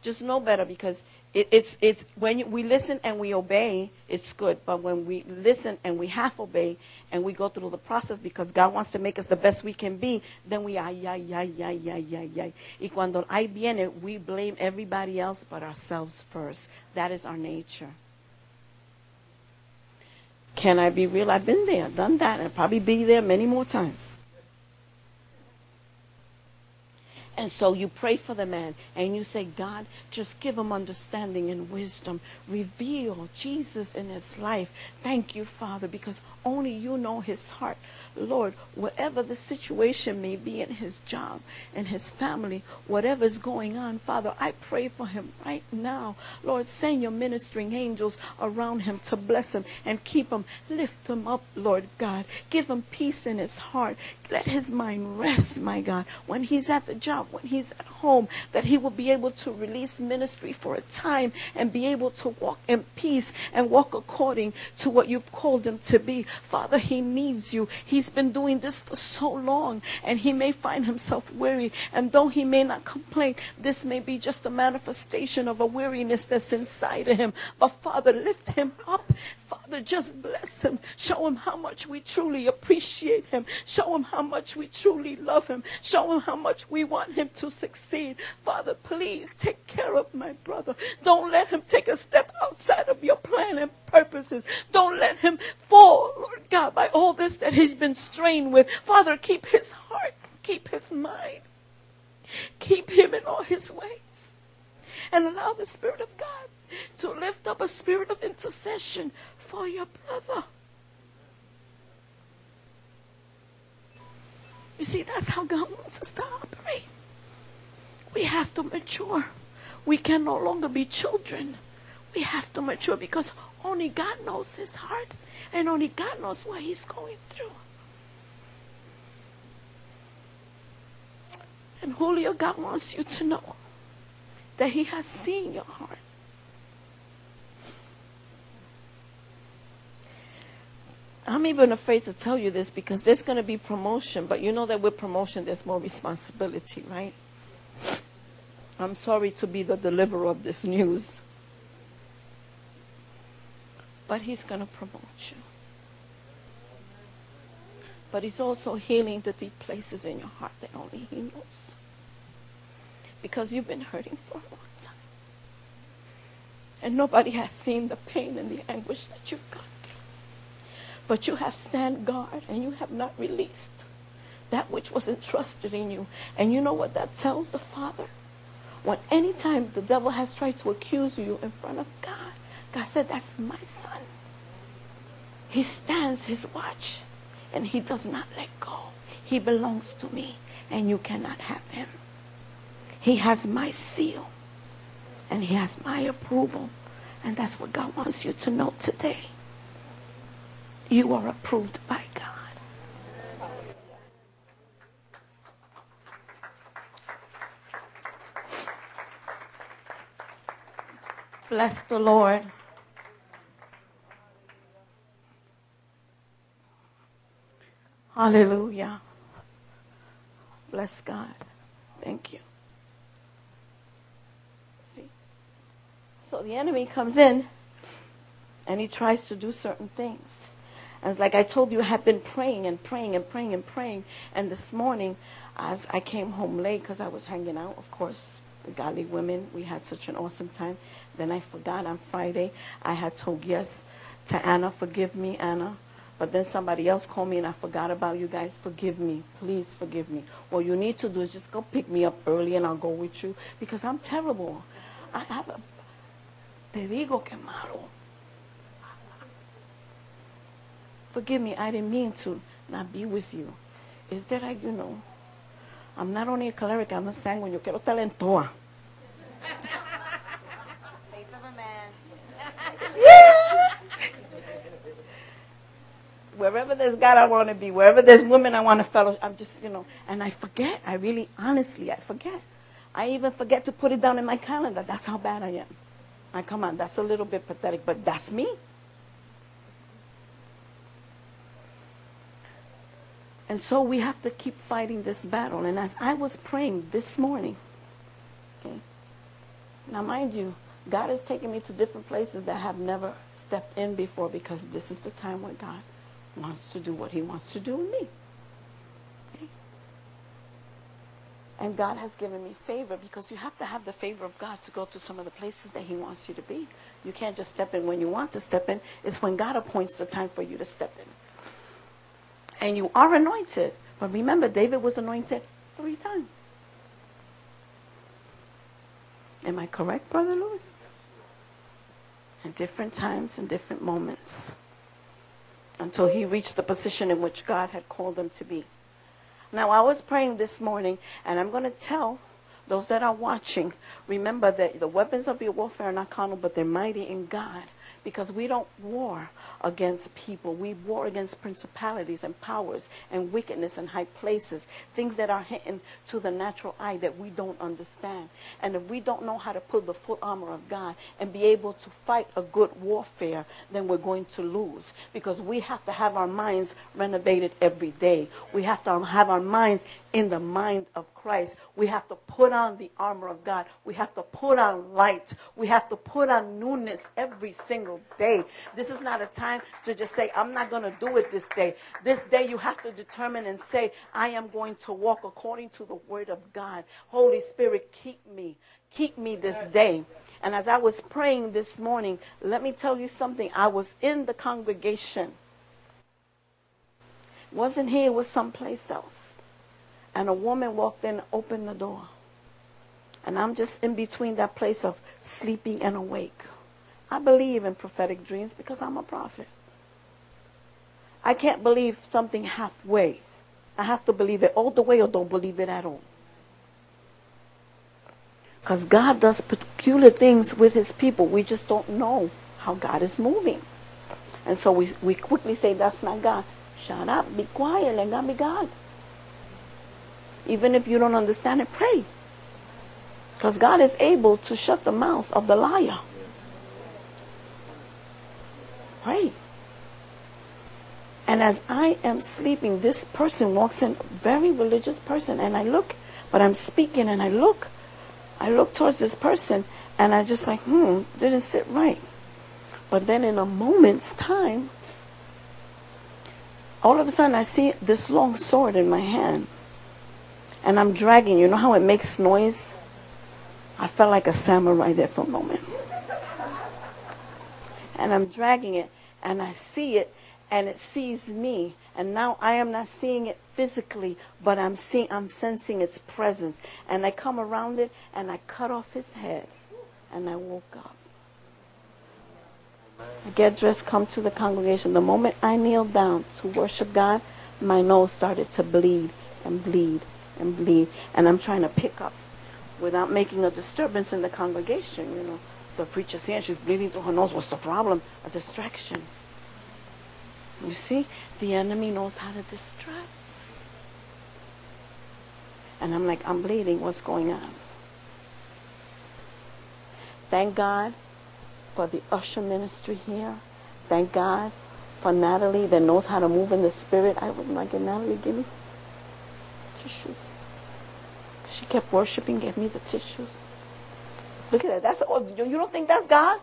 just know better because it, it's it's when we listen and we obey, it's good. But when we listen and we half obey and we go through the process because God wants to make us the best we can be, then we ay ay ay ay ay ay ay. Y cuando hay viene, we blame everybody else but ourselves first. That is our nature. Can I be real? I've been there, done that, and probably be there many more times. And so you pray for the man and you say, God, just give him understanding and wisdom. Reveal Jesus in his life. Thank you, Father, because only you know his heart. Lord, whatever the situation may be in his job and his family, whatever is going on, Father, I pray for him right now. Lord, send your ministering angels around him to bless him and keep him. Lift him up, Lord God. Give him peace in his heart. Let his mind rest, my God, when he's at the job, when he's at home, that he will be able to release ministry for a time and be able to walk in peace and walk according to what you've called him to be. Father, he needs you. He's been doing this for so long and he may find himself weary. And though he may not complain, this may be just a manifestation of a weariness that's inside of him. But Father, lift him up. Father, just bless him. Show him how much we truly appreciate him. Show him how much we truly love him. Show him how much we want him to succeed. Father, please take care of my brother. Don't let him take a step outside of your plan and purposes. Don't let him fall, Lord God, by all this that he's been strained with. Father, keep his heart, keep his mind, keep him in all his ways. And allow the Spirit of God to lift up a spirit of intercession for your brother. You see, that's how God wants us to operate. We have to mature. We can no longer be children. We have to mature because only God knows his heart and only God knows what he's going through. And Julio, God wants you to know that he has seen your heart. I'm even afraid to tell you this because there's going to be promotion, but you know that with promotion there's more responsibility, right? I'm sorry to be the deliverer of this news. But he's going to promote you. But he's also healing the deep places in your heart that only he knows. Because you've been hurting for a long time. And nobody has seen the pain and the anguish that you've gone through. but you have stand guard and you have not released that which was entrusted in you. And you know what that tells the Father? When anytime the devil has tried to accuse you in front of God, God said, That's my son. He stands his watch and he does not let go. He belongs to me and you cannot have him. He has my seal and he has my approval. And that's what God wants you to know today you are approved by God. Bless the Lord. Hallelujah. Bless God. Thank you. See? So the enemy comes in And he tries to do certain things. It's like I told you, I have been praying and praying and praying and praying. And this morning, as I came home late because I was hanging out, of course, the godly women, we had such an awesome time. Then I forgot on Friday, I had told yes to Anna, forgive me, Anna. But then somebody else called me and I forgot about you guys. Forgive me. Please forgive me. What you need to do is just go pick me up early and I'll go with you because I'm terrible. I have a. Te digo que malo. Forgive me, I didn't mean to not be with you. Is that I, you know, I'm not only a choleric, I'm a sanguine. Yo quiero estar en toa. Face of a man. Wherever there's God, I want to be. Wherever there's women, I want to follow. I'm just, you know, and I forget. I really, honestly, I forget. I even forget to put it down in my calendar. That's how bad I am. I come on, that's a little bit pathetic, but that's me. And so we have to keep fighting this battle. And as I was praying this morning, okay, now mind you, God has taken me to different places that I have never stepped in before because this is the time when God wants to do what he wants to do in me. Okay? And God has given me favor because you have to have the favor of God to go to some of the places that he wants you to be. You can't just step in when you want to step in. It's when God appoints the time for you to step in. And you are anointed. But remember, David was anointed three times. Am I correct, Brother Lewis? At different times and different moments. Until he reached the position in which God had called him to be. Now, I was praying this morning, and I'm going to tell those that are watching remember that the weapons of your warfare are not carnal, but they're mighty in God because we don't war against people. We war against principalities and powers and wickedness in high places, things that are hidden to the natural eye that we don't understand. And if we don't know how to put the full armor of God and be able to fight a good warfare, then we're going to lose because we have to have our minds renovated every day. We have to have our minds in the mind of Christ. We have to put on the armor of God. We have to put on light. We have to put on newness every single day. This is not a time to just say, I'm not going to do it this day. This day you have to determine and say, I am going to walk according to the word of God. Holy Spirit, keep me. Keep me this day. And as I was praying this morning, let me tell you something. I was in the congregation. Wasn't here, it was someplace else and a woman walked in and opened the door. And I'm just in between that place of sleeping and awake. I believe in prophetic dreams because I'm a prophet. I can't believe something halfway. I have to believe it all the way or don't believe it at all. Because God does peculiar things with his people. We just don't know how God is moving. And so we, we quickly say, that's not God. Shut up, be quiet, let God be God. Even if you don't understand it, pray. Because God is able to shut the mouth of the liar. Pray. And as I am sleeping, this person walks in, very religious person, and I look, but I'm speaking and I look. I look towards this person and I just like, hmm, didn't sit right. But then in a moment's time, all of a sudden I see this long sword in my hand and I'm dragging. You know how it makes noise? I felt like a samurai there for a moment. And I'm dragging it, and I see it, and it sees me. And now I am not seeing it physically, but I'm seeing, I'm sensing its presence. And I come around it, and I cut off his head, and I woke up. I get dressed, come to the congregation. The moment I kneel down to worship God, my nose started to bleed and bleed and bleed, and I'm trying to pick up without making a disturbance in the congregation. You know, the preacher's here, she's bleeding through her nose. What's the problem? A distraction. You see, the enemy knows how to distract. And I'm like, I'm bleeding. What's going on? Thank God for the usher ministry here. Thank God for Natalie that knows how to move in the spirit. I would like, Natalie, give me tissues. She kept worshiping, gave me the tissues. Look at that. That's oh, you don't think that's God?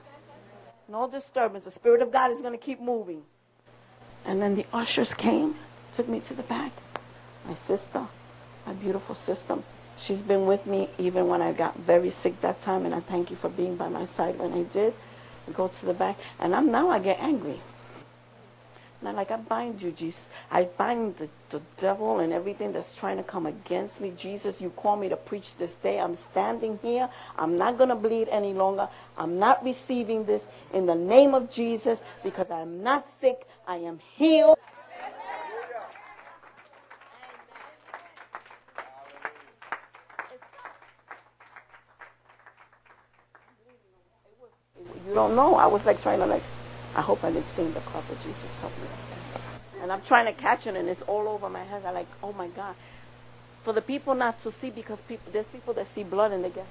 No disturbance. The Spirit of God is going to keep moving. And then the ushers came, took me to the back. My sister, my beautiful sister, she's been with me even when I got very sick that time, and I thank you for being by my side when I did. Go to the back, and I'm now I get angry. Not like I bind you, Jesus. I bind the, the devil and everything that's trying to come against me. Jesus, you call me to preach this day. I'm standing here. I'm not going to bleed any longer. I'm not receiving this in the name of Jesus because I'm not sick. I am healed. You don't know. I was like trying to like, I hope I didn't stain the carpet. Jesus help me. And I'm trying to catch it, and it's all over my head. I'm like, oh my God. For the people not to see, because people, there's people that see blood and they get.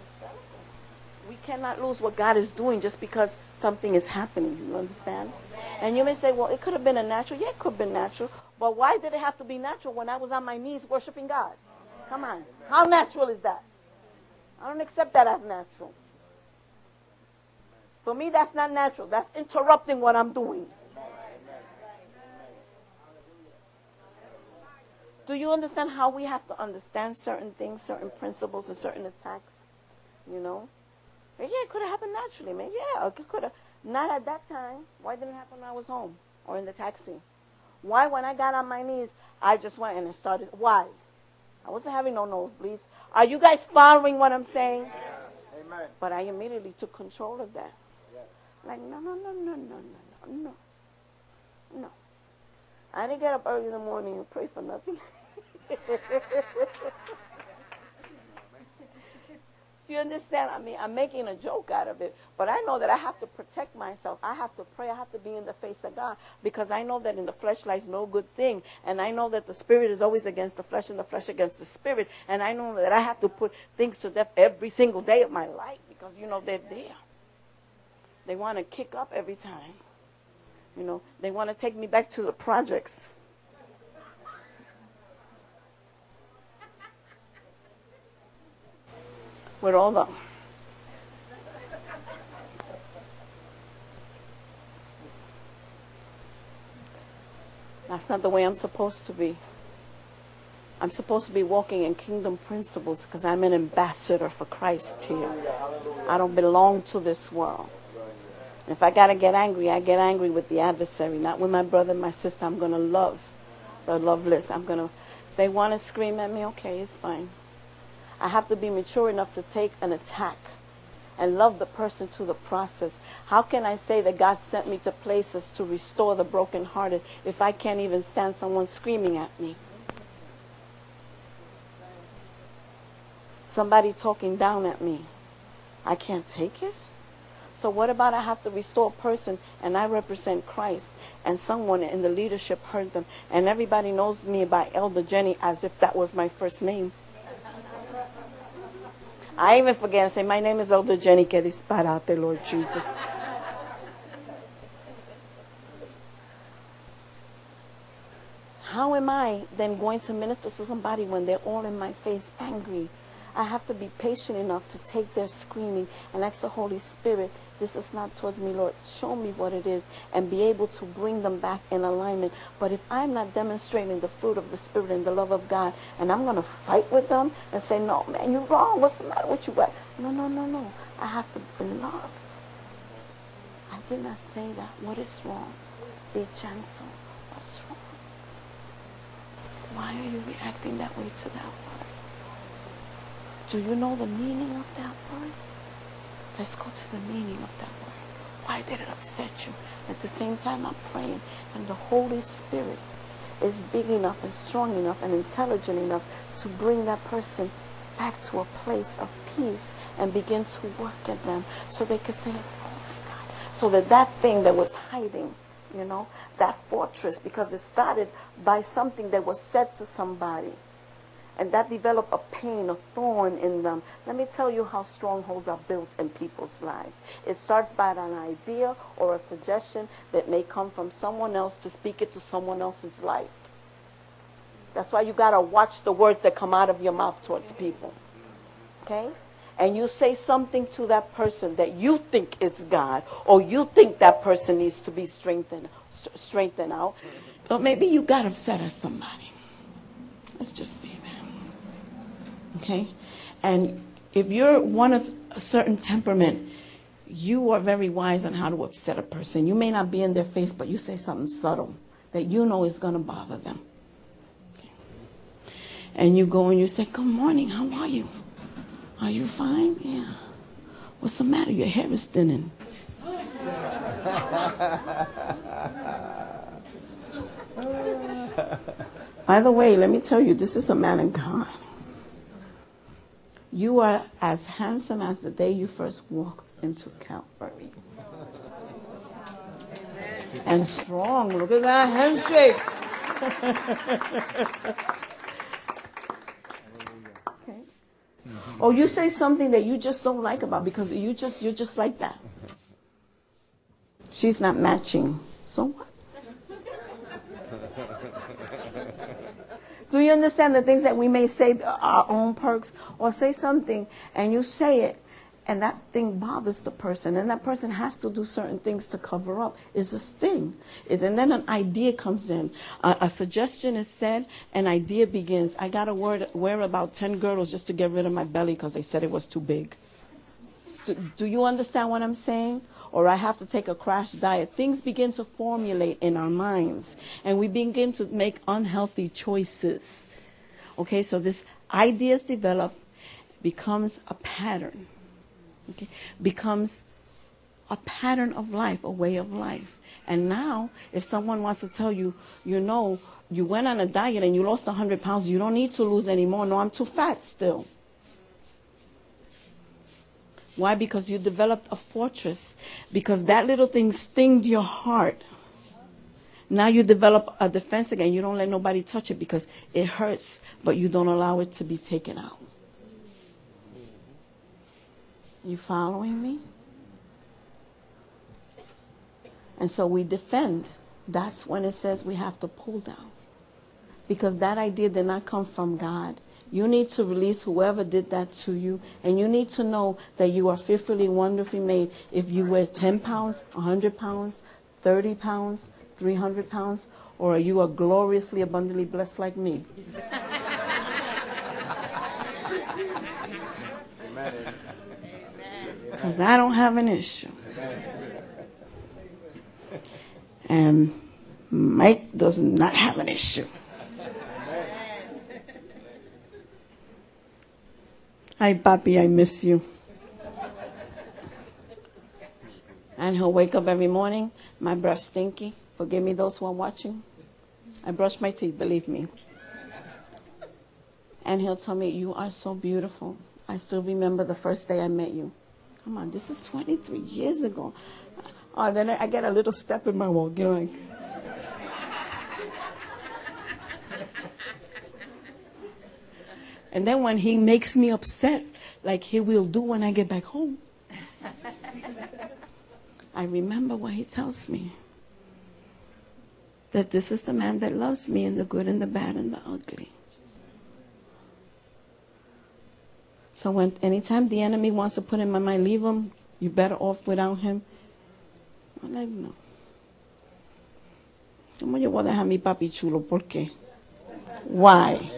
We cannot lose what God is doing just because something is happening. You understand? And you may say, well, it could have been a natural. Yeah, it could have been natural. But why did it have to be natural when I was on my knees worshiping God? Come on. How natural is that? I don't accept that as natural. For me, that's not natural. That's interrupting what I'm doing. Do you understand how we have to understand certain things, certain principles, and certain attacks? You know? Yeah, it could have happened naturally, man. Yeah, it could have. Not at that time. Why didn't it happen when I was home or in the taxi? Why, when I got on my knees, I just went and started? Why? I wasn't having no nosebleeds. Are you guys following what I'm saying? Yes. Amen. But I immediately took control of that. Like, no, no, no, no, no, no, no, no. No. I didn't get up early in the morning and pray for nothing. you understand? I mean, I'm making a joke out of it, but I know that I have to protect myself. I have to pray. I have to be in the face of God because I know that in the flesh lies no good thing. And I know that the spirit is always against the flesh and the flesh against the spirit. And I know that I have to put things to death every single day of my life because, you know, they're there. They want to kick up every time. You know, they want to take me back to the projects. with all the That's not the way I'm supposed to be. I'm supposed to be walking in kingdom principles because I'm an ambassador for Christ here. I don't belong to this world. If I got to get angry, I get angry with the adversary, not with my brother and my sister. I'm going to love the loveless. I'm going to, they want to scream at me, okay, it's fine. I have to be mature enough to take an attack and love the person to the process. How can I say that God sent me to places to restore the brokenhearted if I can't even stand someone screaming at me? Somebody talking down at me. I can't take it. So what about I have to restore a person and I represent Christ and someone in the leadership heard them and everybody knows me by Elder Jenny as if that was my first name. I even forget to say, My name is Elder Jenny Que disparate, Lord Jesus. How am I then going to minister to somebody when they're all in my face angry? I have to be patient enough to take their screaming and ask the Holy Spirit this is not towards me, Lord. Show me what it is and be able to bring them back in alignment. But if I'm not demonstrating the fruit of the Spirit and the love of God, and I'm going to fight with them and say, no, man, you're wrong. What's the matter with you? No, no, no, no. I have to be love. I did not say that. What is wrong? Be gentle. What's wrong? Why are you reacting that way to that? Do you know the meaning of that word? Let's go to the meaning of that word. Why did it upset you? At the same time, I'm praying, and the Holy Spirit is big enough and strong enough and intelligent enough to bring that person back to a place of peace and begin to work at them so they can say, oh my God. So that that thing that was hiding, you know, that fortress, because it started by something that was said to somebody and that develop a pain, a thorn in them. Let me tell you how strongholds are built in people's lives. It starts by an idea or a suggestion that may come from someone else to speak it to someone else's life. That's why you got to watch the words that come out of your mouth towards people. Okay? and you say something to that person that you think it's God or you think that person needs to be strengthened, strengthened out, or maybe you got upset at somebody. Let's just say that. Okay? And if you're one of a certain temperament, you are very wise on how to upset a person. You may not be in their face, but you say something subtle that you know is going to bother them. And you go and you say, Good morning, how are you? Are you fine? Yeah. What's the matter? Your hair is thinning. By the way, let me tell you, this is a man of God. You are as handsome as the day you first walked into Calvary. And strong. Look at that handshake. okay. Or oh, you say something that you just don't like about because you just you're just like that. She's not matching. So what? Do you understand the things that we may say our own perks or say something and you say it and that thing bothers the person and that person has to do certain things to cover up. Is a sting. And then an idea comes in. A, a suggestion is said an idea begins. I got to wear, wear about 10 girdles just to get rid of my belly because they said it was too big. Do, do you understand what i'm saying or I have to take a crash diet. Things begin to formulate in our minds and we begin to make unhealthy choices. Okay, so this ideas develop becomes a pattern. Okay, becomes a pattern of life, a way of life. And now, if someone wants to tell you, you know, you went on a diet and you lost 100 pounds, you don't need to lose anymore. No, I'm too fat still. Why? Because you developed a fortress. Because that little thing stinged your heart. Now you develop a defense again. You don't let nobody touch it because it hurts, but you don't allow it to be taken out. You following me? And so we defend. That's when it says we have to pull down. Because that idea did not come from God. You need to release whoever did that to you. And you need to know that you are fearfully, wonderfully made. If you weigh 10 pounds, 100 pounds, 30 pounds, 300 pounds, or you are gloriously, abundantly blessed like me? Because I don't have an issue. And Mike does not have an issue. Hi, Papi, I miss you. And he'll wake up every morning, my breath stinky. Forgive me, those who are watching. I brush my teeth, believe me. And he'll tell me, You are so beautiful. I still remember the first day I met you. Come on, this is 23 years ago. Oh, then I get a little step in my walk, you know, like. And then when he makes me upset, like he will do when I get back home, I remember what he tells me. That this is the man that loves me in the good and the bad and the ugly. So when anytime the enemy wants to put him in my mind, leave him, You're better off without him. I'm like, no. ¿Cómo yo voy a dejar mi papi chulo? ¿Por qué? Why?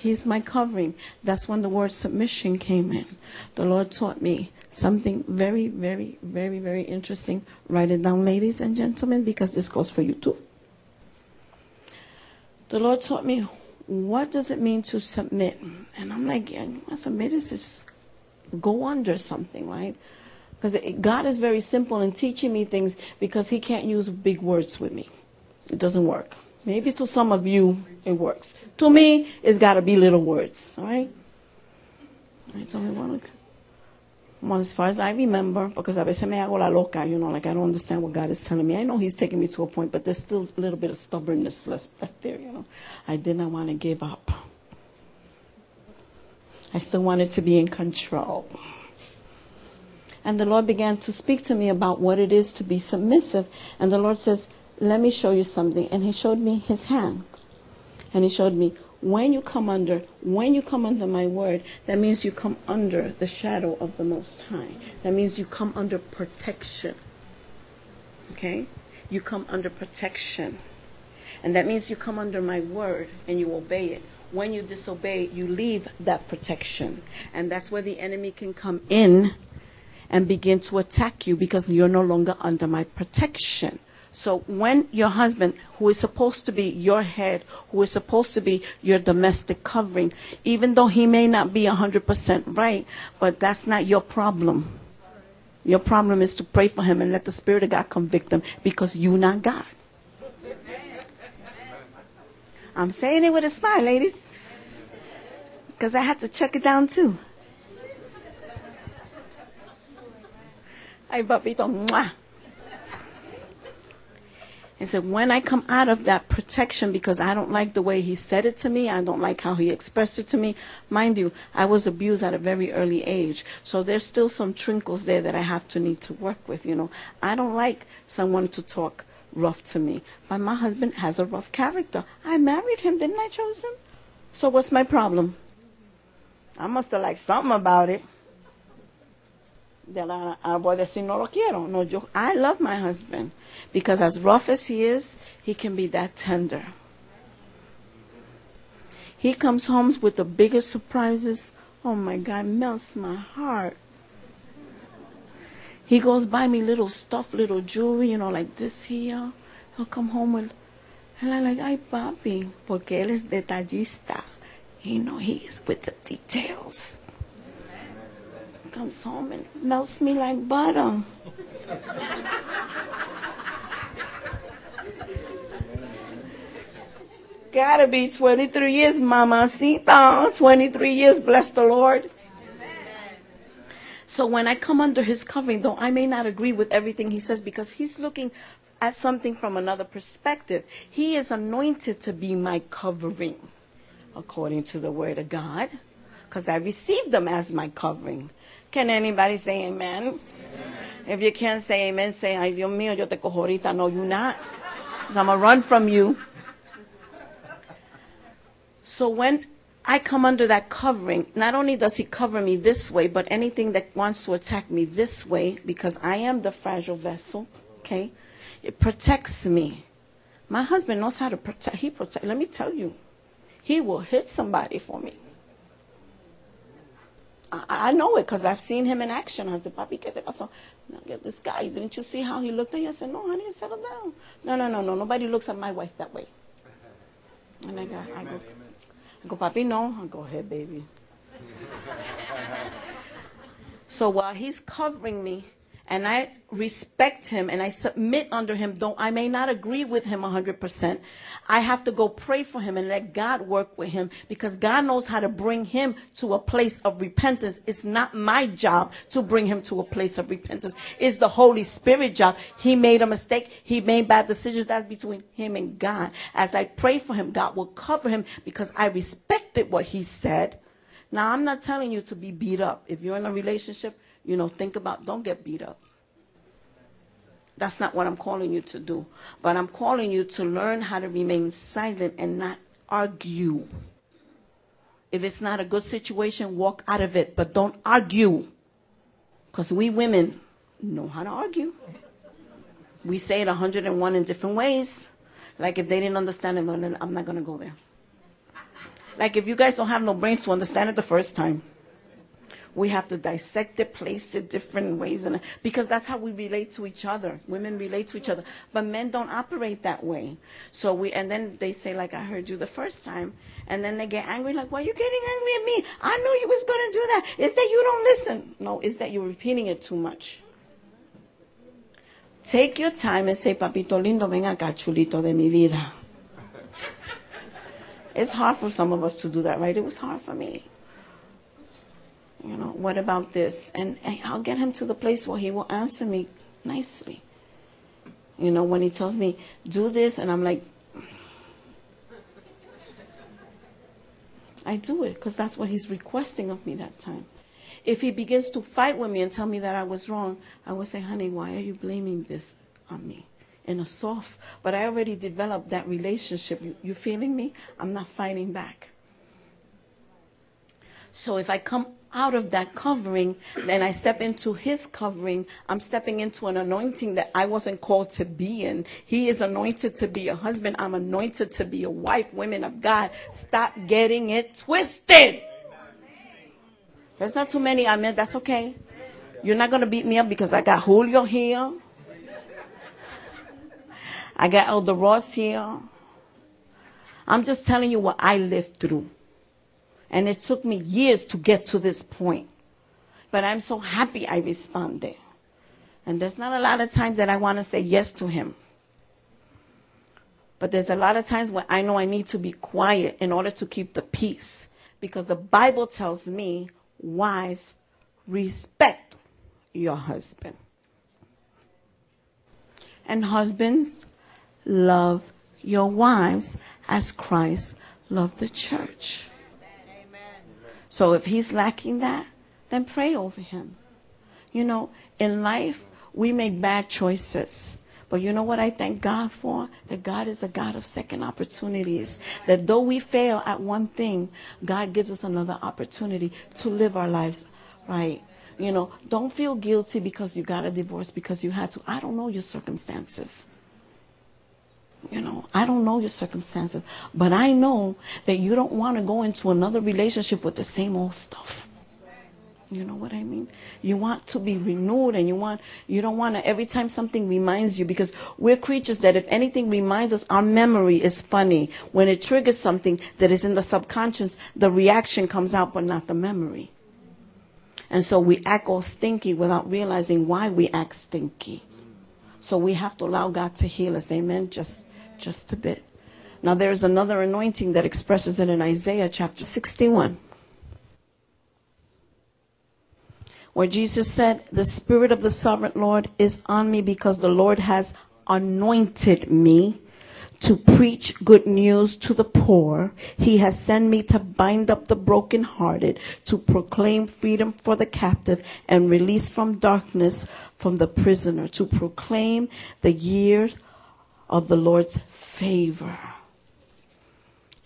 He's my covering. That's when the word submission came in. The Lord taught me something very, very, very, very interesting. Write it down, ladies and gentlemen, because this goes for you too. The Lord taught me what does it mean to submit? And I'm like, yeah, submit is just go under something, right? Because God is very simple in teaching me things because He can't use big words with me. It doesn't work. Maybe to some of you it works. To me, it's got to be little words. All right. All right. So we want to. Well, as far as I remember, because a veces me hago la loca, you know, like I don't understand what God is telling me. I know He's taking me to a point, but there's still a little bit of stubbornness left there, you know. I did not want to give up. I still wanted to be in control. And the Lord began to speak to me about what it is to be submissive. And the Lord says, let me show you something. And he showed me his hand. And he showed me when you come under, when you come under my word, that means you come under the shadow of the Most High. That means you come under protection. Okay? You come under protection. And that means you come under my word and you obey it. When you disobey, you leave that protection. And that's where the enemy can come in and begin to attack you because you're no longer under my protection. So when your husband, who is supposed to be your head, who is supposed to be your domestic covering, even though he may not be 100% right, but that's not your problem. Your problem is to pray for him and let the Spirit of God convict him because you're not God. I'm saying it with a smile, ladies. Because I had to check it down too. Ay, papito, mwah. And said, when I come out of that protection, because I don't like the way he said it to me, I don't like how he expressed it to me. Mind you, I was abused at a very early age. So there's still some trinkles there that I have to need to work with, you know. I don't like someone to talk rough to me. But my husband has a rough character. I married him, didn't I choose him? So what's my problem? I must have liked something about it. De la, ah, voy a decir no lo quiero. No, yo, I love my husband because as rough as he is, he can be that tender. He comes home with the biggest surprises. Oh my God, melts my heart. He goes buy me little stuff, little jewelry, you know, like this here. He'll come home with, and I'm like, ay papi, porque él es detallista. You know, he is with the details. Comes home and melts me like butter. Gotta be 23 years, Mama mamacita. 23 years, bless the Lord. So when I come under his covering, though I may not agree with everything he says because he's looking at something from another perspective, he is anointed to be my covering according to the word of God because I received them as my covering. Can anybody say amen? amen? If you can't say amen, say, ay Dios mío, yo te cojo ahorita. No, you're not. Because I'm going to run from you. So when I come under that covering, not only does he cover me this way, but anything that wants to attack me this way, because I am the fragile vessel, okay? It protects me. My husband knows how to protect. He protect. Let me tell you, he will hit somebody for me. I, I know it because I've seen him in action. I said, Papi, ¿qué te pasó? Now, get this guy. Didn't you see how he looked at you? I said, No, honey, settle down. No, no, no, no. Nobody looks at my wife that way. And I go, I go, I go, Papi, no. I go, ahead, baby. so while he's covering me, and I respect him and I submit under him, though I may not agree with him 100%. I have to go pray for him and let God work with him because God knows how to bring him to a place of repentance. It's not my job to bring him to a place of repentance. It's the Holy Spirit job. He made a mistake. He made bad decisions. That's between him and God. As I pray for him, God will cover him because I respected what he said. Now, I'm not telling you to be beat up. If you're in a relationship, you know, think about don't get beat up. That's not what I'm calling you to do. But I'm calling you to learn how to remain silent and not argue. If it's not a good situation, walk out of it, but don't argue. Because we women know how to argue. We say it 101 in different ways. Like if they didn't understand it, I'm not going to go there. Like if you guys don't have no brains to understand it the first time we have to dissect it, place it different ways, and because that's how we relate to each other. Women relate to each other, but men don't operate that way. So we, and then they say, like I heard you the first time, and then they get angry, like, why are you getting angry at me? I knew you was gonna do that. Is that you don't listen? No, is that you're repeating it too much. Take your time and say, Papito lindo, ven acá, chulito de mi vida. It's hard for some of us to do that, right? It was hard for me. You know, what about this? And, I'll get him to the place where he will answer me nicely. You know, when he tells me, do this, and I'm like, I do it because that's what he's requesting of me that time. If he begins to fight with me and tell me that I was wrong, I will say, honey, why are you blaming this on me? In a soft, but I already developed that relationship. You, you feeling me? I'm not fighting back. So if I come out of that covering, then I step into his covering. I'm stepping into an anointing that I wasn't called to be in. He is anointed to be a husband. I'm anointed to be a wife. Women of God, stop getting it twisted. There's not too many. I mean, that's okay. You're not going to beat me up because I got Julio here. I got Elder Ross here. I'm just telling you what I lived through. And it took me years to get to this point. But I'm so happy I responded. And there's not a lot of times that I want to say yes to him. But there's a lot of times when I know I need to be quiet in order to keep the peace. Because the Bible tells me, wives, respect your husband. And husbands, love your wives as Christ loved the church. So if he's lacking that, then pray over him. You know, in life, we make bad choices. But you know what I thank God for? That God is a God of second opportunities. That though we fail at one thing, God gives us another opportunity to live our lives right. You know, don't feel guilty because you got a divorce because you had to. I don't know your circumstances. You know, I don't know your circumstances, but I know that you don't want to go into another relationship with the same old stuff. You know what I mean? You want to be renewed and you want you don't want to every time something reminds you because we're creatures that if anything reminds us our memory is funny. When it triggers something that is in the subconscious, the reaction comes out but not the memory. And so we act all stinky without realizing why we act stinky. So we have to allow God to heal us. Amen. Just just a bit. Now there's another anointing that expresses it in Isaiah chapter 61. Where Jesus said, The Spirit of the Sovereign Lord is on me because the Lord has anointed me to preach good news to the poor. He has sent me to bind up the brokenhearted, to proclaim freedom for the captive and release from darkness from the prisoner, to proclaim the year of the Lord's favor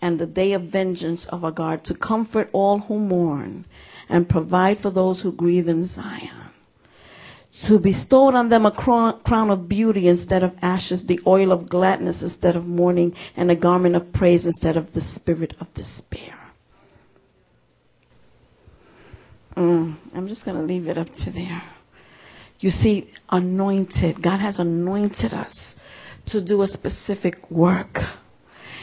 and the day of vengeance of our God, to comfort all who mourn and provide for those who grieve in Zion to bestow on them a crown of beauty instead of ashes, the oil of gladness instead of mourning, and a garment of praise instead of the spirit of despair. Mm, I'm just going to leave it up to there. You see, anointed. God has anointed us to do a specific work.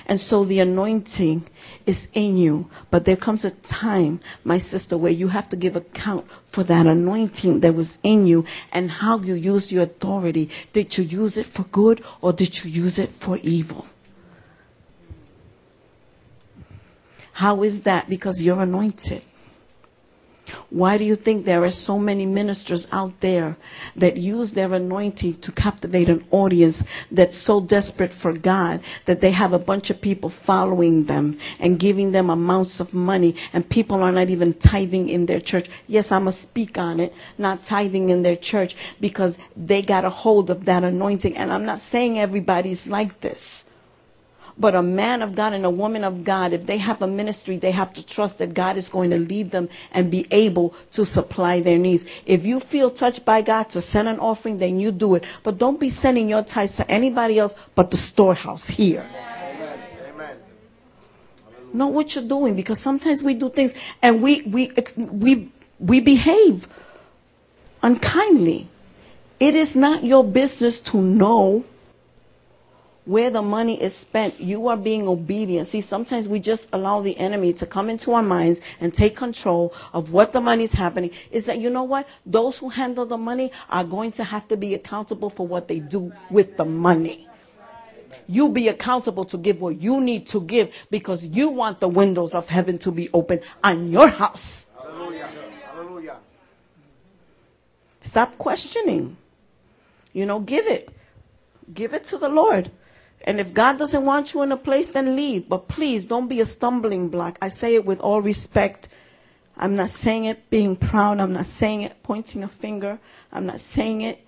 And so the anointing is in you. But there comes a time, my sister, where you have to give account for that anointing that was in you and how you use your authority. Did you use it for good or did you use it for evil? How is that? Because you're anointed. Why do you think there are so many ministers out there that use their anointing to captivate an audience that's so desperate for God that they have a bunch of people following them and giving them amounts of money and people are not even tithing in their church? Yes, I'm going to speak on it, not tithing in their church because they got a hold of that anointing. And I'm not saying everybody's like this. But a man of God and a woman of God, if they have a ministry, they have to trust that God is going to lead them and be able to supply their needs. If you feel touched by God to send an offering, then you do it. But don't be sending your tithes to anybody else but the storehouse here. Amen. Know what you're doing because sometimes we do things and we, we, we, we behave unkindly. It is not your business to know where the money is spent, you are being obedient. See, sometimes we just allow the enemy to come into our minds and take control of what the money is happening. Is that, you know what? Those who handle the money are going to have to be accountable for what they do with the money. You be accountable to give what you need to give because you want the windows of heaven to be open on your house. Hallelujah. Hallelujah. Stop questioning. You know, give it. Give it to the Lord. And if God doesn't want you in a place, then leave. But please don't be a stumbling block. I say it with all respect. I'm not saying it being proud. I'm not saying it pointing a finger. I'm not saying it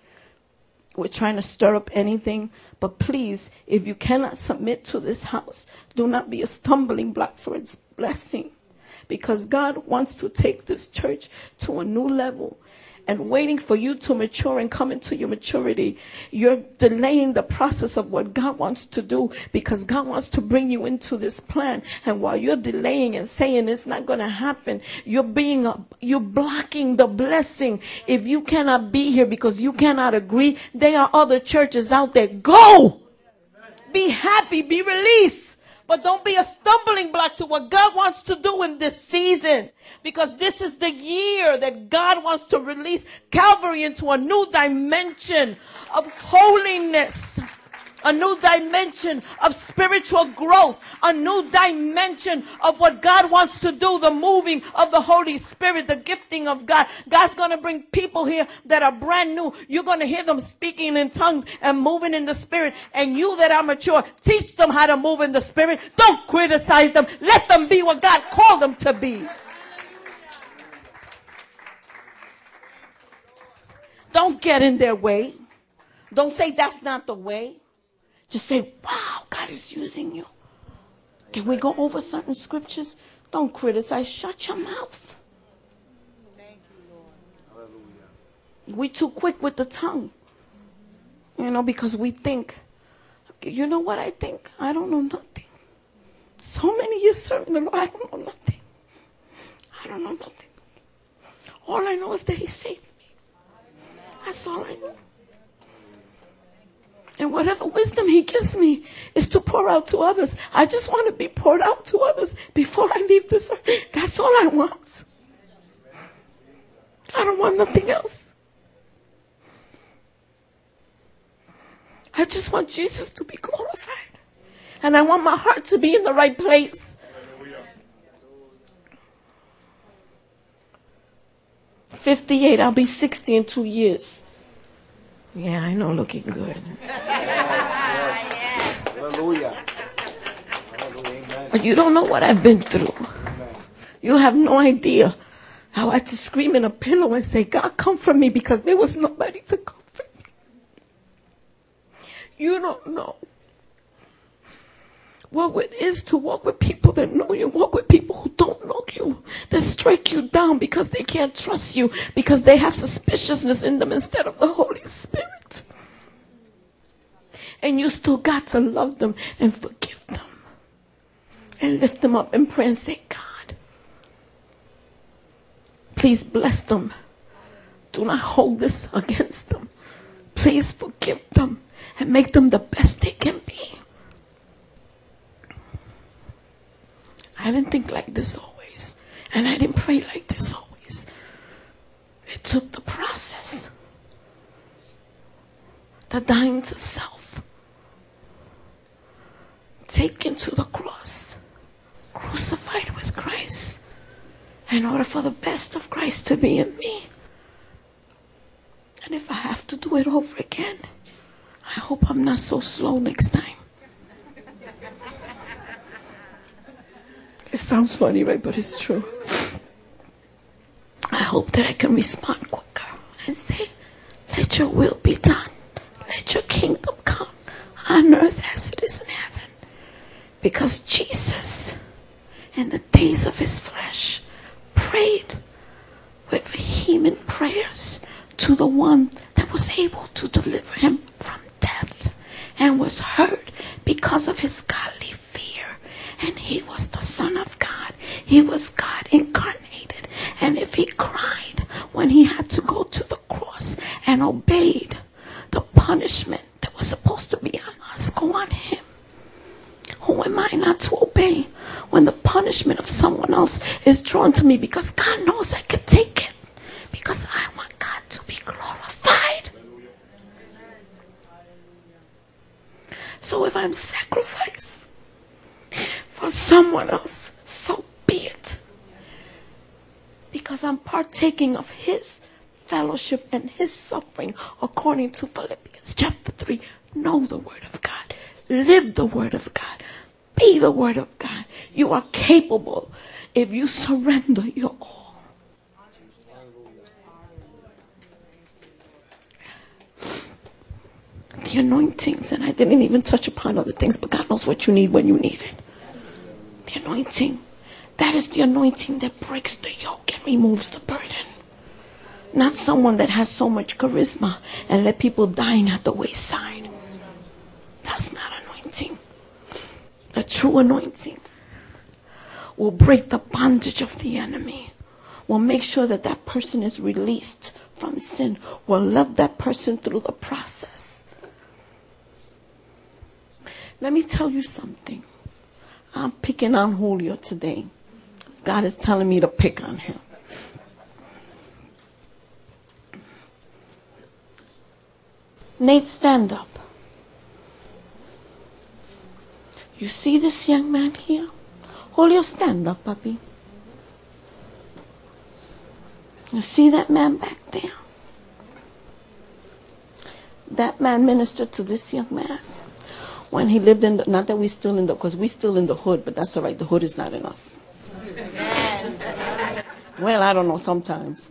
we're trying to stir up anything. But please, if you cannot submit to this house, do not be a stumbling block for its blessing. because God wants to take this church to a new level and waiting for you to mature and come into your maturity. You're delaying the process of what God wants to do because God wants to bring you into this plan. And while you're delaying and saying it's not going to happen, you're being, you're blocking the blessing. If you cannot be here because you cannot agree, there are other churches out there. Go! Be happy, be released. But don't be a stumbling block to what God wants to do in this season. Because this is the year that God wants to release Calvary into a new dimension of holiness a new dimension of spiritual growth, a new dimension of what God wants to do, the moving of the Holy Spirit, the gifting of God. God's going to bring people here that are brand new. You're going to hear them speaking in tongues and moving in the Spirit. And you that are mature, teach them how to move in the Spirit. Don't criticize them. Let them be what God called them to be. Don't get in their way. Don't say that's not the way. Just say, wow, God is using you. Can we go over certain scriptures? Don't criticize. Shut your mouth. Thank you, Lord. Hallelujah. We too quick with the tongue. You know, because we think, you know what I think? I don't know nothing. So many years serving the Lord, I don't know nothing. I don't know nothing. All I know is that He saved me. That's all I know. And whatever wisdom he gives me is to pour out to others. I just want to be poured out to others before I leave this earth. That's all I want. I don't want nothing else. I just want Jesus to be glorified. And I want my heart to be in the right place. Fifty-eight. I'll be sixty in two years. Yeah, I know, looking good. Hallelujah. But you don't know what I've been through. You have no idea how I had to scream in a pillow and say, God, comfort me because there was nobody to comfort me. You don't know what it is to walk with people that know you, walk with people who don't know you, that strike you down because they can't trust you, because they have suspiciousness in them instead of the Holy Spirit. And you still got to love them and forgive them and lift them up and pray and say, God, please bless them. Do not hold this against them. Please forgive them and make them the best they can be. I didn't think like this always. And I didn't pray like this always. It took the process. The dying to self. Taken to the cross. Crucified with Christ. In order for the best of Christ to be in me. And if I have to do it over again, I hope I'm not so slow next time. It sounds funny, right? But it's true. I hope that I can respond quicker and say, Let your will be done. Let your kingdom come on earth as it is in heaven. Because Jesus, in the days of his flesh, prayed with vehement prayers to the one that was able to deliver him from death and was heard because of his godly and he was the Son of God. He was God incarnated. And if he cried when he had to go to the cross and obeyed the punishment that was supposed to be on us, go on him. Who am I not to obey when the punishment of someone else is drawn to me because God knows I can take it? Because I want God to be glorified. So if I'm sacrificed, for someone else, so be it. Because I'm partaking of His fellowship and His suffering according to Philippians chapter 3. Know the Word of God, live the Word of God, be the Word of God. You are capable if you surrender your all. the anointings, and I didn't even touch upon other things, but God knows what you need when you need it anointing That is the anointing that breaks the yoke and removes the burden. Not someone that has so much charisma and let people dying at the wayside. That's not anointing. The true anointing will break the bondage of the enemy, will make sure that that person is released from sin, will love that person through the process. Let me tell you something. I'm picking on Julio today. God is telling me to pick on him. Nate, stand up. You see this young man here? Julio, stand up, puppy. You see that man back there? That man ministered to this young man when he lived in the, not that we still in the, because we still in the hood, but that's all right. The hood is not in us. Well, I don't know, sometimes.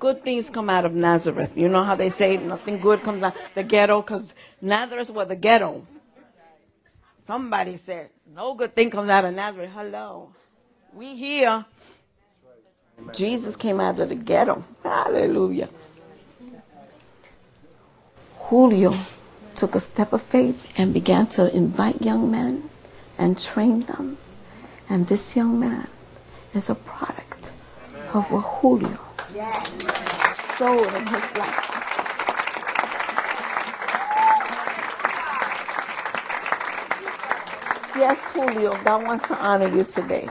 Good things come out of Nazareth. You know how they say nothing good comes out the ghetto because Nazareth was the ghetto. Somebody said, no good thing comes out of Nazareth. Hello. We here. Jesus came out of the ghetto. Hallelujah. Julio took a step of faith and began to invite young men and train them. And this young man is a product of what Julio sowed in his life. Yes, Julio, God wants to honor you today.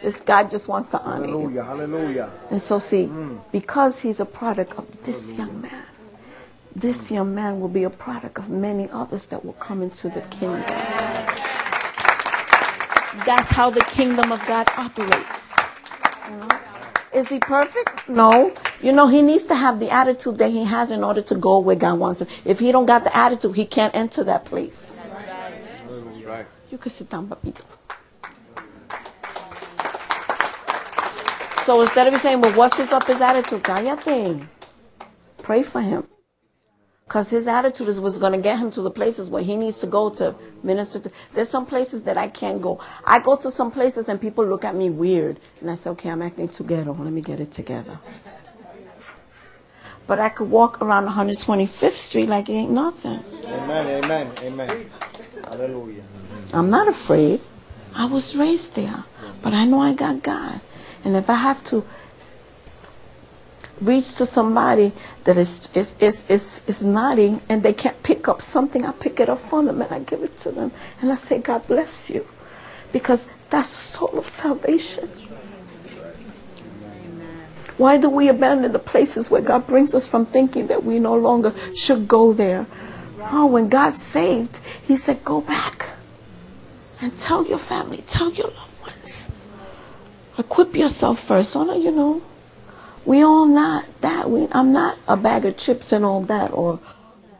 Just God just wants to honor Hallelujah, you. hallelujah. And so see, mm. because he's a product of this young man, this young man will be a product of many others that will come into the kingdom. That's how the kingdom of God operates. You know? Is he perfect? No. You know, he needs to have the attitude that he has in order to go where God wants him. If he don't got the attitude, he can't enter that place. You can sit down, papito. So instead of saying, well, what's his up his attitude? Cállate. Pray for him. Because his attitude is what's going to get him to the places where he needs to go to minister to. There's some places that I can't go. I go to some places and people look at me weird. And I say, okay, I'm acting too ghetto. Let me get it together. But I could walk around 125th Street like it ain't nothing. Amen, amen, amen. Hallelujah. I'm not afraid. I was raised there. But I know I got God. And if I have to reach to somebody that is is, is, is, is nodding and they can't pick up something, I pick it up from them and I give it to them. And I say, God bless you. Because that's the soul of salvation. Why do we abandon the places where God brings us from thinking that we no longer should go there? Oh, when God saved, He said, go back and tell your family, tell your loved ones. Equip yourself first. Don't you know? We all not that. We I'm not a bag of chips and all that, or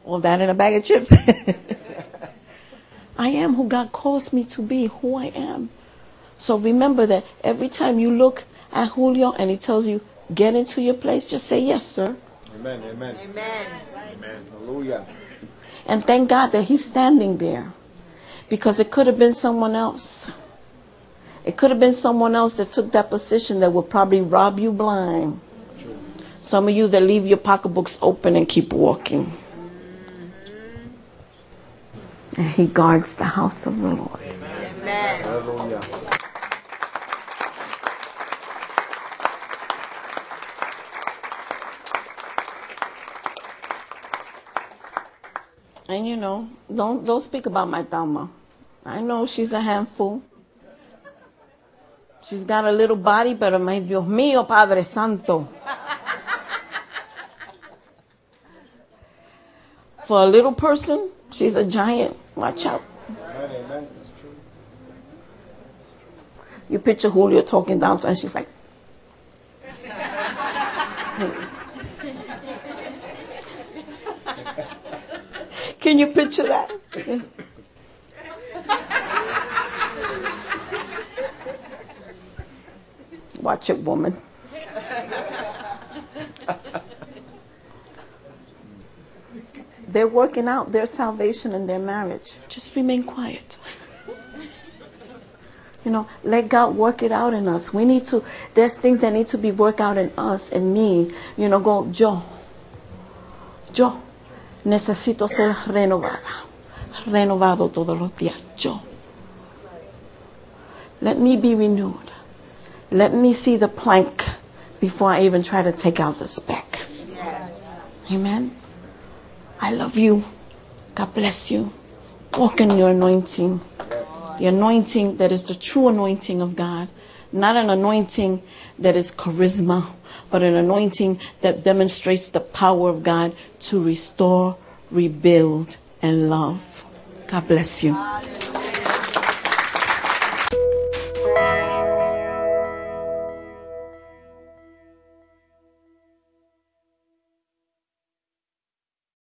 all that in a bag of chips. I am who God calls me to be, who I am. So remember that every time you look at Julio and he tells you, get into your place, just say, yes, sir. Amen, amen. Amen. Amen. Hallelujah. And thank God that he's standing there. Because it could have been someone else. It could have been someone else that took that position that would probably rob you blind. Some of you that leave your pocketbooks open and keep walking. And he guards the house of the Lord. Amen. Hallelujah. And you know, don't don't speak about my Dama. I know she's a handful. She's got a little body, pero my Dios mío, Padre Santo. For a little person, she's a giant. Watch out. You picture Julio talking down to her, and she's like, Can you picture that? Watch it, woman. They're working out their salvation in their marriage. Just remain quiet. You know, let God work it out in us. We need to, there's things that need to be worked out in us and me. You know, go, yo, yo necesito ser renovada. Renovado todos los días. Yo. Let me be renewed. Let me see the plank before I even try to take out the speck. Amen. I love you. God bless you. Walk in your anointing. The anointing that is the true anointing of God. Not an anointing that is charisma, but an anointing that demonstrates the power of God to restore, rebuild, and love. God bless you.